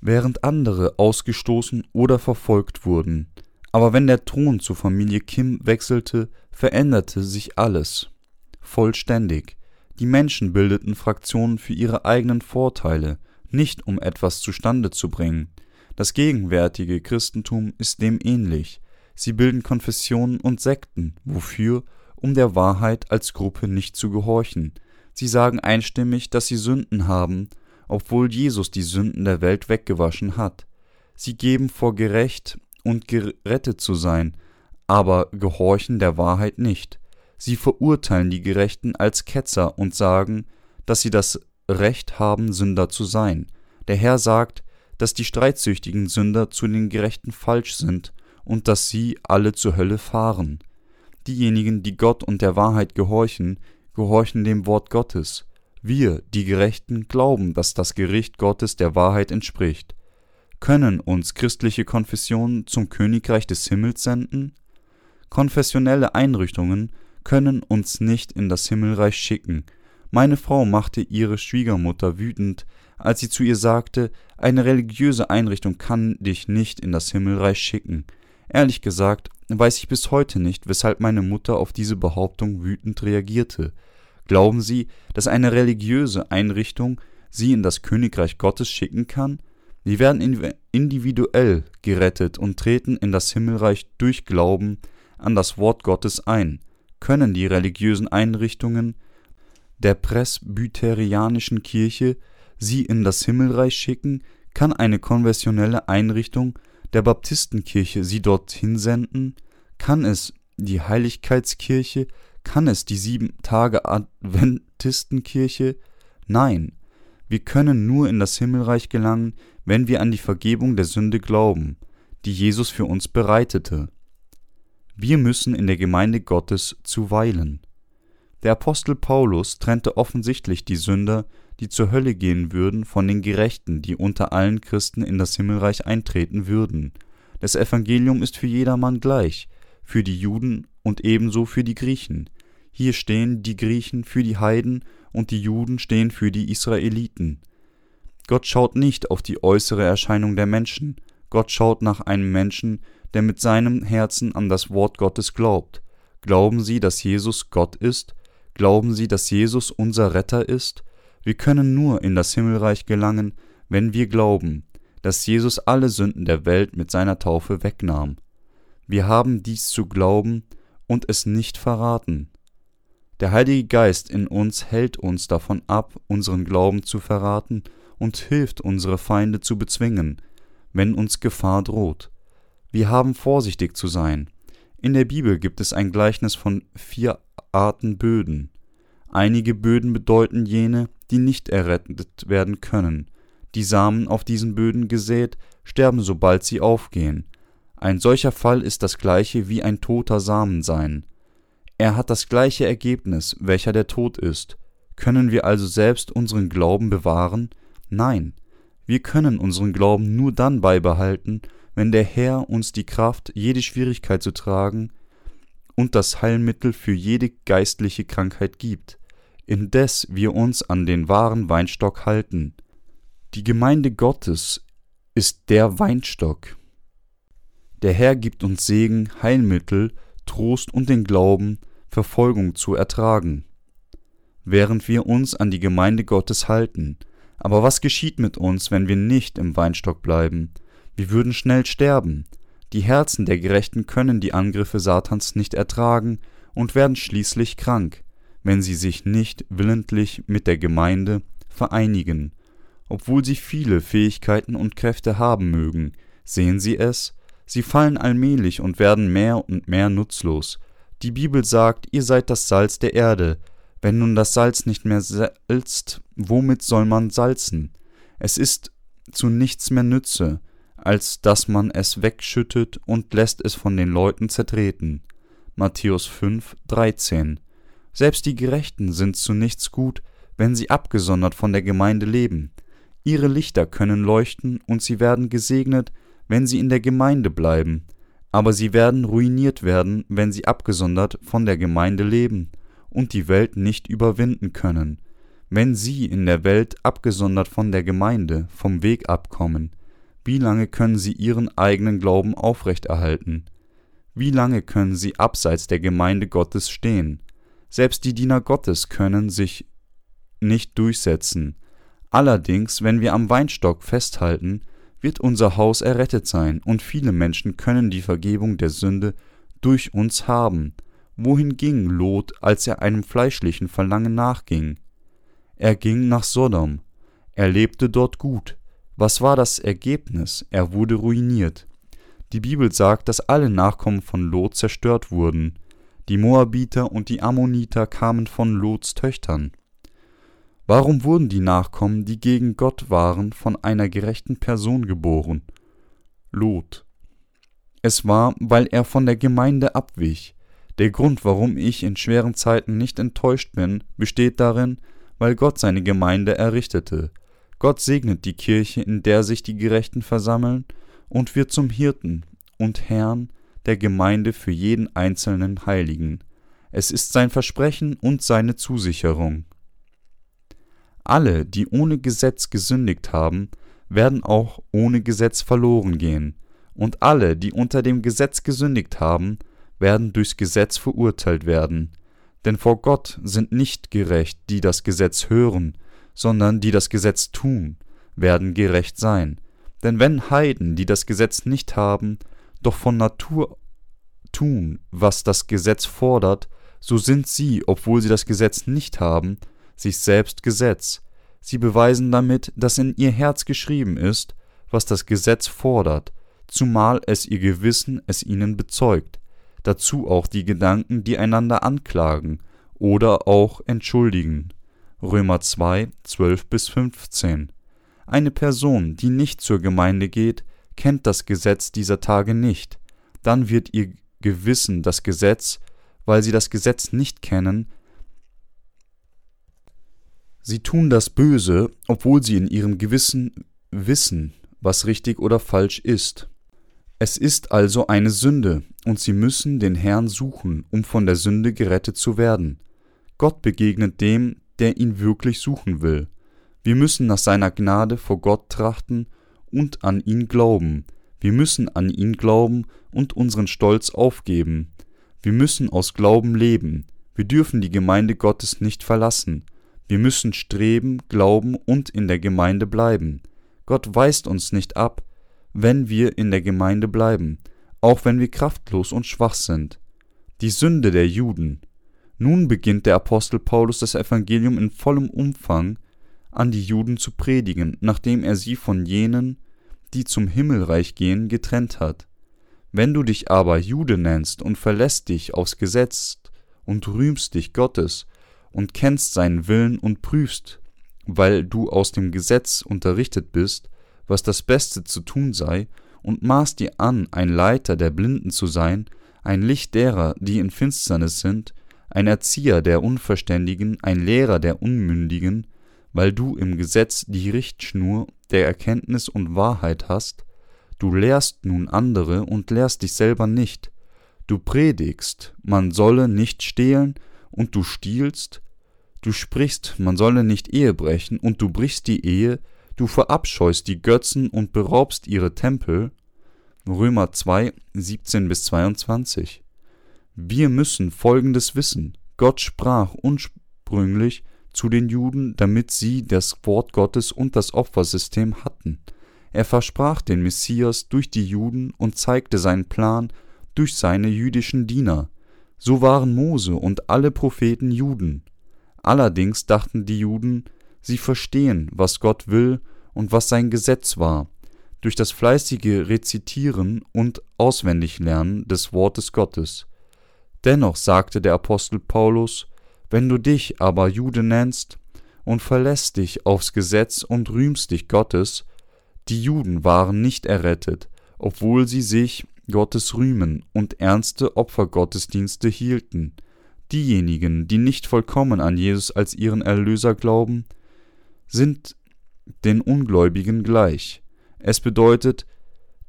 während andere ausgestoßen oder verfolgt wurden. Aber wenn der Thron zur Familie Kim wechselte, veränderte sich alles. Vollständig. Die Menschen bildeten Fraktionen für ihre eigenen Vorteile, nicht um etwas zustande zu bringen. Das gegenwärtige Christentum ist dem ähnlich. Sie bilden Konfessionen und Sekten. Wofür? Um der Wahrheit als Gruppe nicht zu gehorchen. Sie sagen einstimmig, dass sie Sünden haben, obwohl Jesus die Sünden der Welt weggewaschen hat. Sie geben vor, gerecht und gerettet zu sein, aber gehorchen der Wahrheit nicht. Sie verurteilen die Gerechten als Ketzer und sagen, dass sie das Recht haben, Sünder zu sein. Der Herr sagt, dass die streitsüchtigen Sünder zu den Gerechten falsch sind und dass sie alle zur Hölle fahren. Diejenigen, die Gott und der Wahrheit gehorchen, gehorchen dem Wort Gottes. Wir, die Gerechten, glauben, dass das Gericht Gottes der Wahrheit entspricht. Können uns christliche Konfessionen zum Königreich des Himmels senden? Konfessionelle Einrichtungen können uns nicht in das Himmelreich schicken. Meine Frau machte ihre Schwiegermutter wütend, als sie zu ihr sagte, eine religiöse Einrichtung kann dich nicht in das Himmelreich schicken. Ehrlich gesagt weiß ich bis heute nicht, weshalb meine Mutter auf diese Behauptung wütend reagierte. Glauben Sie, dass eine religiöse Einrichtung Sie in das Königreich Gottes schicken kann? Sie werden individuell gerettet und treten in das Himmelreich durch Glauben an das Wort Gottes ein. Können die religiösen Einrichtungen der presbyterianischen Kirche sie in das Himmelreich schicken? Kann eine konversionelle Einrichtung der Baptistenkirche sie dorthin senden? Kann es die Heiligkeitskirche? Kann es die sieben Tage Adventistenkirche? Nein, wir können nur in das Himmelreich gelangen, wenn wir an die Vergebung der Sünde glauben, die Jesus für uns bereitete. Wir müssen in der Gemeinde Gottes zuweilen. Der Apostel Paulus trennte offensichtlich die Sünder, die zur Hölle gehen würden, von den Gerechten, die unter allen Christen in das Himmelreich eintreten würden. Das Evangelium ist für jedermann gleich, für die Juden und ebenso für die Griechen. Hier stehen die Griechen für die Heiden und die Juden stehen für die Israeliten. Gott schaut nicht auf die äußere Erscheinung der Menschen, Gott schaut nach einem Menschen, der mit seinem Herzen an das Wort Gottes glaubt. Glauben Sie, dass Jesus Gott ist? Glauben Sie, dass Jesus unser Retter ist? Wir können nur in das Himmelreich gelangen, wenn wir glauben, dass Jesus alle Sünden der Welt mit seiner Taufe wegnahm. Wir haben dies zu glauben und es nicht verraten. Der Heilige Geist in uns hält uns davon ab, unseren Glauben zu verraten und hilft unsere Feinde zu bezwingen, wenn uns Gefahr droht. Wir haben vorsichtig zu sein. In der Bibel gibt es ein Gleichnis von vier Arten Böden. Einige Böden bedeuten jene, die nicht errettet werden können. Die Samen auf diesen Böden gesät, sterben sobald sie aufgehen. Ein solcher Fall ist das gleiche wie ein toter Samen sein. Er hat das gleiche Ergebnis, welcher der Tod ist. Können wir also selbst unseren Glauben bewahren? Nein. Wir können unseren Glauben nur dann beibehalten, wenn der Herr uns die Kraft, jede Schwierigkeit zu tragen und das Heilmittel für jede geistliche Krankheit gibt, indes wir uns an den wahren Weinstock halten. Die Gemeinde Gottes ist der Weinstock. Der Herr gibt uns Segen, Heilmittel, Trost und den Glauben, Verfolgung zu ertragen, während wir uns an die Gemeinde Gottes halten. Aber was geschieht mit uns, wenn wir nicht im Weinstock bleiben? Wir würden schnell sterben. Die Herzen der Gerechten können die Angriffe Satans nicht ertragen und werden schließlich krank, wenn sie sich nicht willentlich mit der Gemeinde vereinigen. Obwohl sie viele Fähigkeiten und Kräfte haben mögen, sehen sie es, sie fallen allmählich und werden mehr und mehr nutzlos. Die Bibel sagt, ihr seid das Salz der Erde. Wenn nun das Salz nicht mehr salzt, womit soll man salzen? Es ist zu nichts mehr Nütze, als dass man es wegschüttet und lässt es von den Leuten zertreten. Matthäus 5, 13. Selbst die Gerechten sind zu nichts gut, wenn sie abgesondert von der Gemeinde leben. Ihre Lichter können leuchten und sie werden gesegnet, wenn sie in der Gemeinde bleiben, aber sie werden ruiniert werden, wenn sie abgesondert von der Gemeinde leben und die Welt nicht überwinden können, wenn sie in der Welt abgesondert von der Gemeinde vom Weg abkommen, wie lange können sie ihren eigenen Glauben aufrechterhalten? Wie lange können sie abseits der Gemeinde Gottes stehen? Selbst die Diener Gottes können sich nicht durchsetzen. Allerdings, wenn wir am Weinstock festhalten, wird unser Haus errettet sein, und viele Menschen können die Vergebung der Sünde durch uns haben. Wohin ging Lot, als er einem fleischlichen Verlangen nachging? Er ging nach Sodom. Er lebte dort gut. Was war das Ergebnis? Er wurde ruiniert. Die Bibel sagt, dass alle Nachkommen von Lot zerstört wurden. Die Moabiter und die Ammoniter kamen von Lots Töchtern. Warum wurden die Nachkommen, die gegen Gott waren, von einer gerechten Person geboren? Lot. Es war, weil er von der Gemeinde abwich. Der Grund, warum ich in schweren Zeiten nicht enttäuscht bin, besteht darin, weil Gott seine Gemeinde errichtete. Gott segnet die Kirche, in der sich die Gerechten versammeln, und wird zum Hirten und Herrn der Gemeinde für jeden einzelnen Heiligen. Es ist sein Versprechen und seine Zusicherung. Alle, die ohne Gesetz gesündigt haben, werden auch ohne Gesetz verloren gehen, und alle, die unter dem Gesetz gesündigt haben, werden durchs Gesetz verurteilt werden. Denn vor Gott sind nicht gerecht, die das Gesetz hören, sondern die das Gesetz tun, werden gerecht sein. Denn wenn Heiden, die das Gesetz nicht haben, doch von Natur tun, was das Gesetz fordert, so sind sie, obwohl sie das Gesetz nicht haben, sich selbst Gesetz. Sie beweisen damit, dass in ihr Herz geschrieben ist, was das Gesetz fordert, zumal es ihr Gewissen es ihnen bezeugt, dazu auch die Gedanken, die einander anklagen oder auch entschuldigen. Römer 2, 12 bis 15. Eine Person, die nicht zur Gemeinde geht, kennt das Gesetz dieser Tage nicht. Dann wird ihr Gewissen das Gesetz, weil sie das Gesetz nicht kennen, Sie tun das Böse, obwohl sie in ihrem Gewissen wissen, was richtig oder falsch ist. Es ist also eine Sünde, und sie müssen den Herrn suchen, um von der Sünde gerettet zu werden. Gott begegnet dem, der ihn wirklich suchen will. Wir müssen nach seiner Gnade vor Gott trachten und an ihn glauben. Wir müssen an ihn glauben und unseren Stolz aufgeben. Wir müssen aus Glauben leben. Wir dürfen die Gemeinde Gottes nicht verlassen. Wir müssen streben, glauben und in der Gemeinde bleiben. Gott weist uns nicht ab, wenn wir in der Gemeinde bleiben, auch wenn wir kraftlos und schwach sind. Die Sünde der Juden. Nun beginnt der Apostel Paulus das Evangelium in vollem Umfang an die Juden zu predigen, nachdem er sie von jenen, die zum Himmelreich gehen, getrennt hat. Wenn du dich aber Jude nennst und verlässt dich aufs Gesetz und rühmst dich Gottes und kennst seinen Willen und prüfst, weil du aus dem Gesetz unterrichtet bist, was das Beste zu tun sei, und maßt dir an, ein Leiter der Blinden zu sein, ein Licht derer, die in Finsternis sind, ein Erzieher der Unverständigen, ein Lehrer der Unmündigen, weil du im Gesetz die Richtschnur der Erkenntnis und Wahrheit hast, du lehrst nun andere und lehrst dich selber nicht, du predigst, man solle nicht stehlen, und du stiehlst, du sprichst, man solle nicht Ehe brechen, und du brichst die Ehe, du verabscheust die Götzen und beraubst ihre Tempel. Römer 2, 17 bis 22. Wir müssen Folgendes wissen. Gott sprach ursprünglich zu den Juden, damit sie das Wort Gottes und das Opfersystem hatten. Er versprach den Messias durch die Juden und zeigte seinen Plan durch seine jüdischen Diener. So waren Mose und alle Propheten Juden. Allerdings dachten die Juden, sie verstehen, was Gott will und was sein Gesetz war, durch das fleißige Rezitieren und Auswendiglernen des Wortes Gottes. Dennoch sagte der Apostel Paulus, wenn du dich aber Jude nennst und verlässt dich aufs Gesetz und rühmst dich Gottes, die Juden waren nicht errettet, obwohl sie sich Gottes rühmen und ernste Opfergottesdienste hielten. Diejenigen, die nicht vollkommen an Jesus als ihren Erlöser glauben, sind den Ungläubigen gleich. Es bedeutet,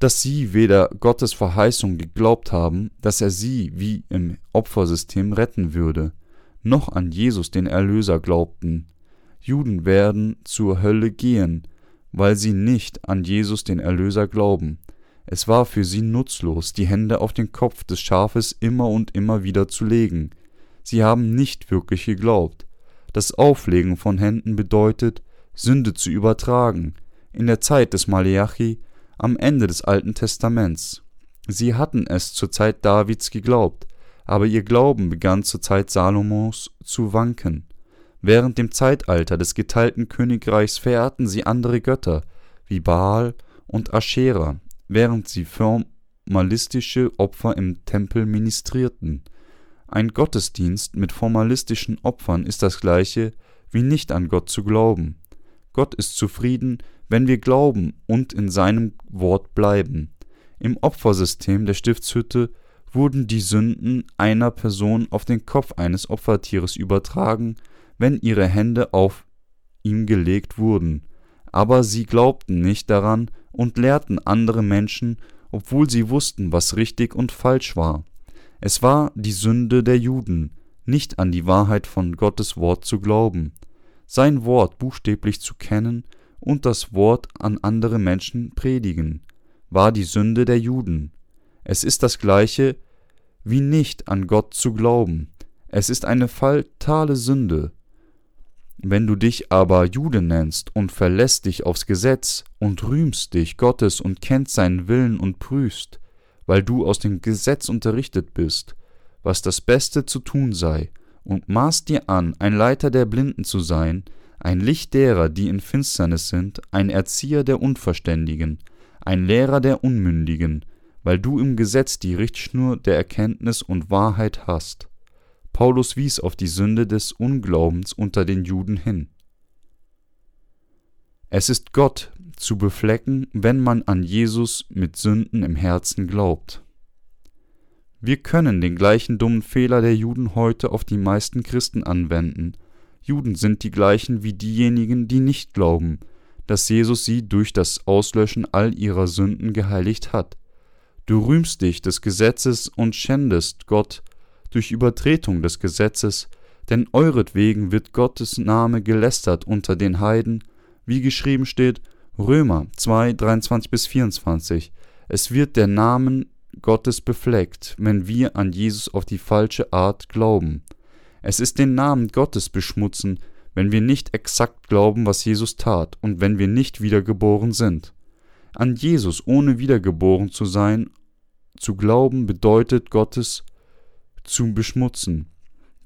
dass sie weder Gottes Verheißung geglaubt haben, dass er sie wie im Opfersystem retten würde, noch an Jesus den Erlöser glaubten. Juden werden zur Hölle gehen, weil sie nicht an Jesus den Erlöser glauben. Es war für sie nutzlos, die Hände auf den Kopf des Schafes immer und immer wieder zu legen. Sie haben nicht wirklich geglaubt. Das Auflegen von Händen bedeutet, Sünde zu übertragen. In der Zeit des Maleachi am Ende des Alten Testaments. Sie hatten es zur Zeit Davids geglaubt, aber ihr Glauben begann zur Zeit Salomos zu wanken. Während dem Zeitalter des geteilten Königreichs verehrten sie andere Götter wie Baal und Aschera, während sie formalistische Opfer im Tempel ministrierten. Ein Gottesdienst mit formalistischen Opfern ist das gleiche wie nicht an Gott zu glauben. Gott ist zufrieden, wenn wir glauben und in seinem Wort bleiben. Im Opfersystem der Stiftshütte wurden die Sünden einer Person auf den Kopf eines Opfertieres übertragen, wenn ihre Hände auf ihm gelegt wurden. Aber sie glaubten nicht daran und lehrten andere Menschen, obwohl sie wussten, was richtig und falsch war. Es war die Sünde der Juden, nicht an die Wahrheit von Gottes Wort zu glauben, sein Wort buchstäblich zu kennen und das Wort an andere Menschen predigen, war die Sünde der Juden. Es ist das gleiche wie nicht an Gott zu glauben. Es ist eine fatale Sünde. Wenn du dich aber Jude nennst und verlässt dich aufs Gesetz und rühmst dich Gottes und kennst seinen Willen und prüfst, weil du aus dem Gesetz unterrichtet bist, was das Beste zu tun sei, und maßt dir an, ein Leiter der Blinden zu sein, ein Licht derer, die in Finsternis sind, ein Erzieher der Unverständigen, ein Lehrer der Unmündigen, weil du im Gesetz die Richtschnur der Erkenntnis und Wahrheit hast. Paulus wies auf die Sünde des Unglaubens unter den Juden hin. Es ist Gott zu beflecken, wenn man an Jesus mit Sünden im Herzen glaubt. Wir können den gleichen dummen Fehler der Juden heute auf die meisten Christen anwenden, Juden sind die gleichen wie diejenigen, die nicht glauben, dass Jesus sie durch das Auslöschen all ihrer Sünden geheiligt hat. Du rühmst dich des Gesetzes und schändest Gott durch Übertretung des Gesetzes, denn euretwegen wird Gottes Name gelästert unter den Heiden, wie geschrieben steht, Römer 2, 23 bis 24. Es wird der Namen Gottes befleckt, wenn wir an Jesus auf die falsche Art glauben. Es ist den Namen Gottes beschmutzen, wenn wir nicht exakt glauben, was Jesus tat und wenn wir nicht wiedergeboren sind. An Jesus ohne wiedergeboren zu sein, zu glauben, bedeutet Gottes zu beschmutzen.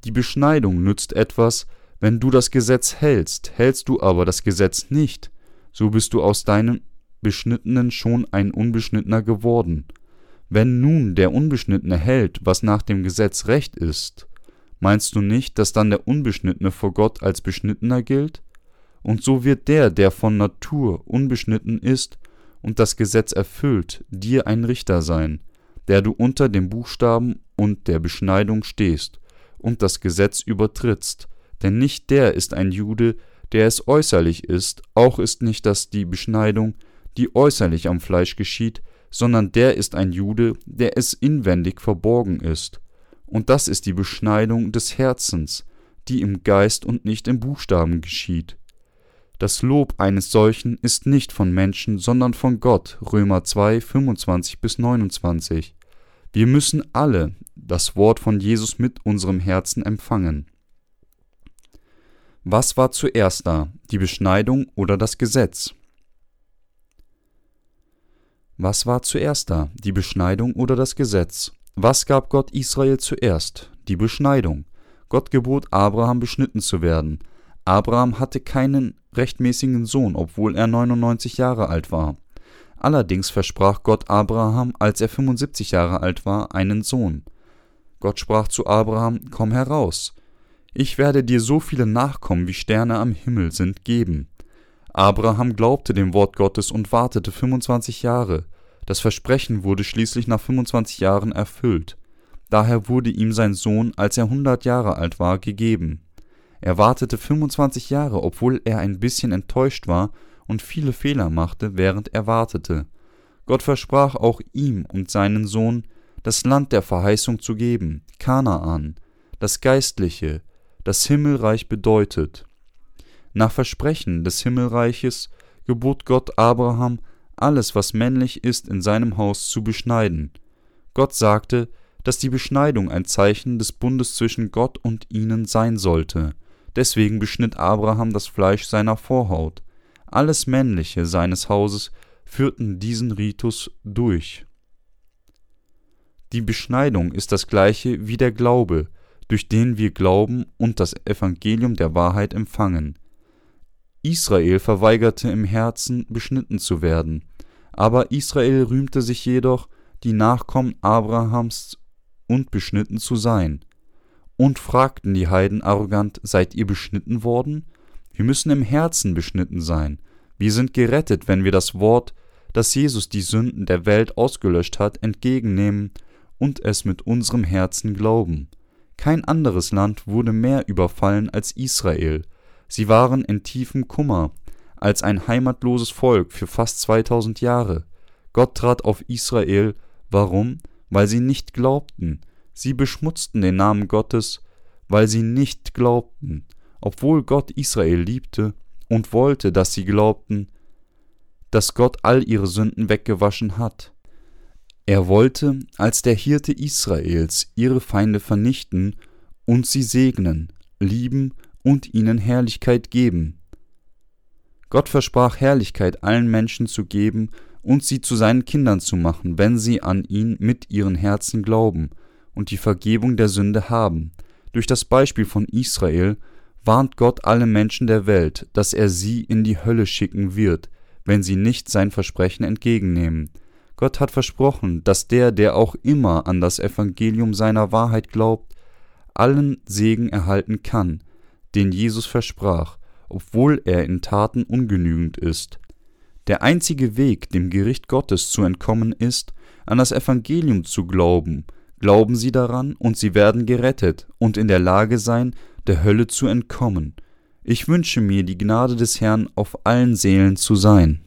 Die Beschneidung nützt etwas, wenn du das Gesetz hältst, hältst du aber das Gesetz nicht, so bist du aus deinem Beschnittenen schon ein Unbeschnittener geworden. Wenn nun der Unbeschnittene hält, was nach dem Gesetz recht ist, meinst du nicht, dass dann der Unbeschnittene vor Gott als Beschnittener gilt? Und so wird der, der von Natur unbeschnitten ist und das Gesetz erfüllt, dir ein Richter sein, der du unter dem Buchstaben und der Beschneidung stehst und das Gesetz übertrittst, denn nicht der ist ein Jude, der es äußerlich ist, auch ist nicht das die Beschneidung, die äußerlich am Fleisch geschieht, sondern der ist ein Jude, der es inwendig verborgen ist. Und das ist die Beschneidung des Herzens, die im Geist und nicht im Buchstaben geschieht. Das Lob eines solchen ist nicht von Menschen, sondern von Gott. Römer 2, 25 bis 29. Wir müssen alle das Wort von Jesus mit unserem Herzen empfangen. Was war zuerst da, die Beschneidung oder das Gesetz? Was war zuerst da, die Beschneidung oder das Gesetz? Was gab Gott Israel zuerst? Die Beschneidung. Gott gebot Abraham beschnitten zu werden. Abraham hatte keinen rechtmäßigen Sohn, obwohl er 99 Jahre alt war. Allerdings versprach Gott Abraham, als er 75 Jahre alt war, einen Sohn. Gott sprach zu Abraham: Komm heraus, ich werde dir so viele Nachkommen wie Sterne am Himmel sind geben. Abraham glaubte dem Wort Gottes und wartete 25 Jahre. Das Versprechen wurde schließlich nach 25 Jahren erfüllt. Daher wurde ihm sein Sohn, als er 100 Jahre alt war, gegeben. Er wartete 25 Jahre, obwohl er ein bisschen enttäuscht war und viele Fehler machte, während er wartete. Gott versprach auch ihm und seinen Sohn, das Land der Verheißung zu geben, Kanaan, das Geistliche, das Himmelreich bedeutet. Nach Versprechen des Himmelreiches gebot Gott Abraham, alles, was männlich ist, in seinem Haus zu beschneiden. Gott sagte, dass die Beschneidung ein Zeichen des Bundes zwischen Gott und ihnen sein sollte. Deswegen beschnitt Abraham das Fleisch seiner Vorhaut. Alles Männliche seines Hauses führten diesen Ritus durch. Die Beschneidung ist das gleiche wie der Glaube, durch den wir glauben und das Evangelium der Wahrheit empfangen. Israel verweigerte im Herzen, beschnitten zu werden, aber Israel rühmte sich jedoch, die Nachkommen Abrahams und beschnitten zu sein. Und fragten die Heiden arrogant, seid ihr beschnitten worden? Wir müssen im Herzen beschnitten sein. Wir sind gerettet, wenn wir das Wort, dass Jesus die Sünden der Welt ausgelöscht hat, entgegennehmen und es mit unserem Herzen glauben. Kein anderes Land wurde mehr überfallen als Israel. Sie waren in tiefem Kummer, als ein heimatloses Volk für fast 2000 Jahre. Gott trat auf Israel. Warum? Weil sie nicht glaubten. Sie beschmutzten den Namen Gottes, weil sie nicht glaubten, obwohl Gott Israel liebte und wollte, dass sie glaubten, dass Gott all ihre Sünden weggewaschen hat. Er wollte als der Hirte Israels ihre Feinde vernichten und sie segnen, lieben und ihnen Herrlichkeit geben. Gott versprach Herrlichkeit allen Menschen zu geben und sie zu seinen Kindern zu machen, wenn sie an ihn mit ihren Herzen glauben und die Vergebung der Sünde haben. Durch das Beispiel von Israel warnt Gott alle Menschen der Welt, dass er sie in die Hölle schicken wird, wenn sie nicht sein Versprechen entgegennehmen. Gott hat versprochen, dass der, der auch immer an das Evangelium seiner Wahrheit glaubt, allen Segen erhalten kann, den Jesus versprach, obwohl er in Taten ungenügend ist. Der einzige Weg, dem Gericht Gottes zu entkommen, ist, an das Evangelium zu glauben. Glauben Sie daran, und Sie werden gerettet und in der Lage sein, der Hölle zu entkommen. Ich wünsche mir die Gnade des Herrn auf allen Seelen zu sein.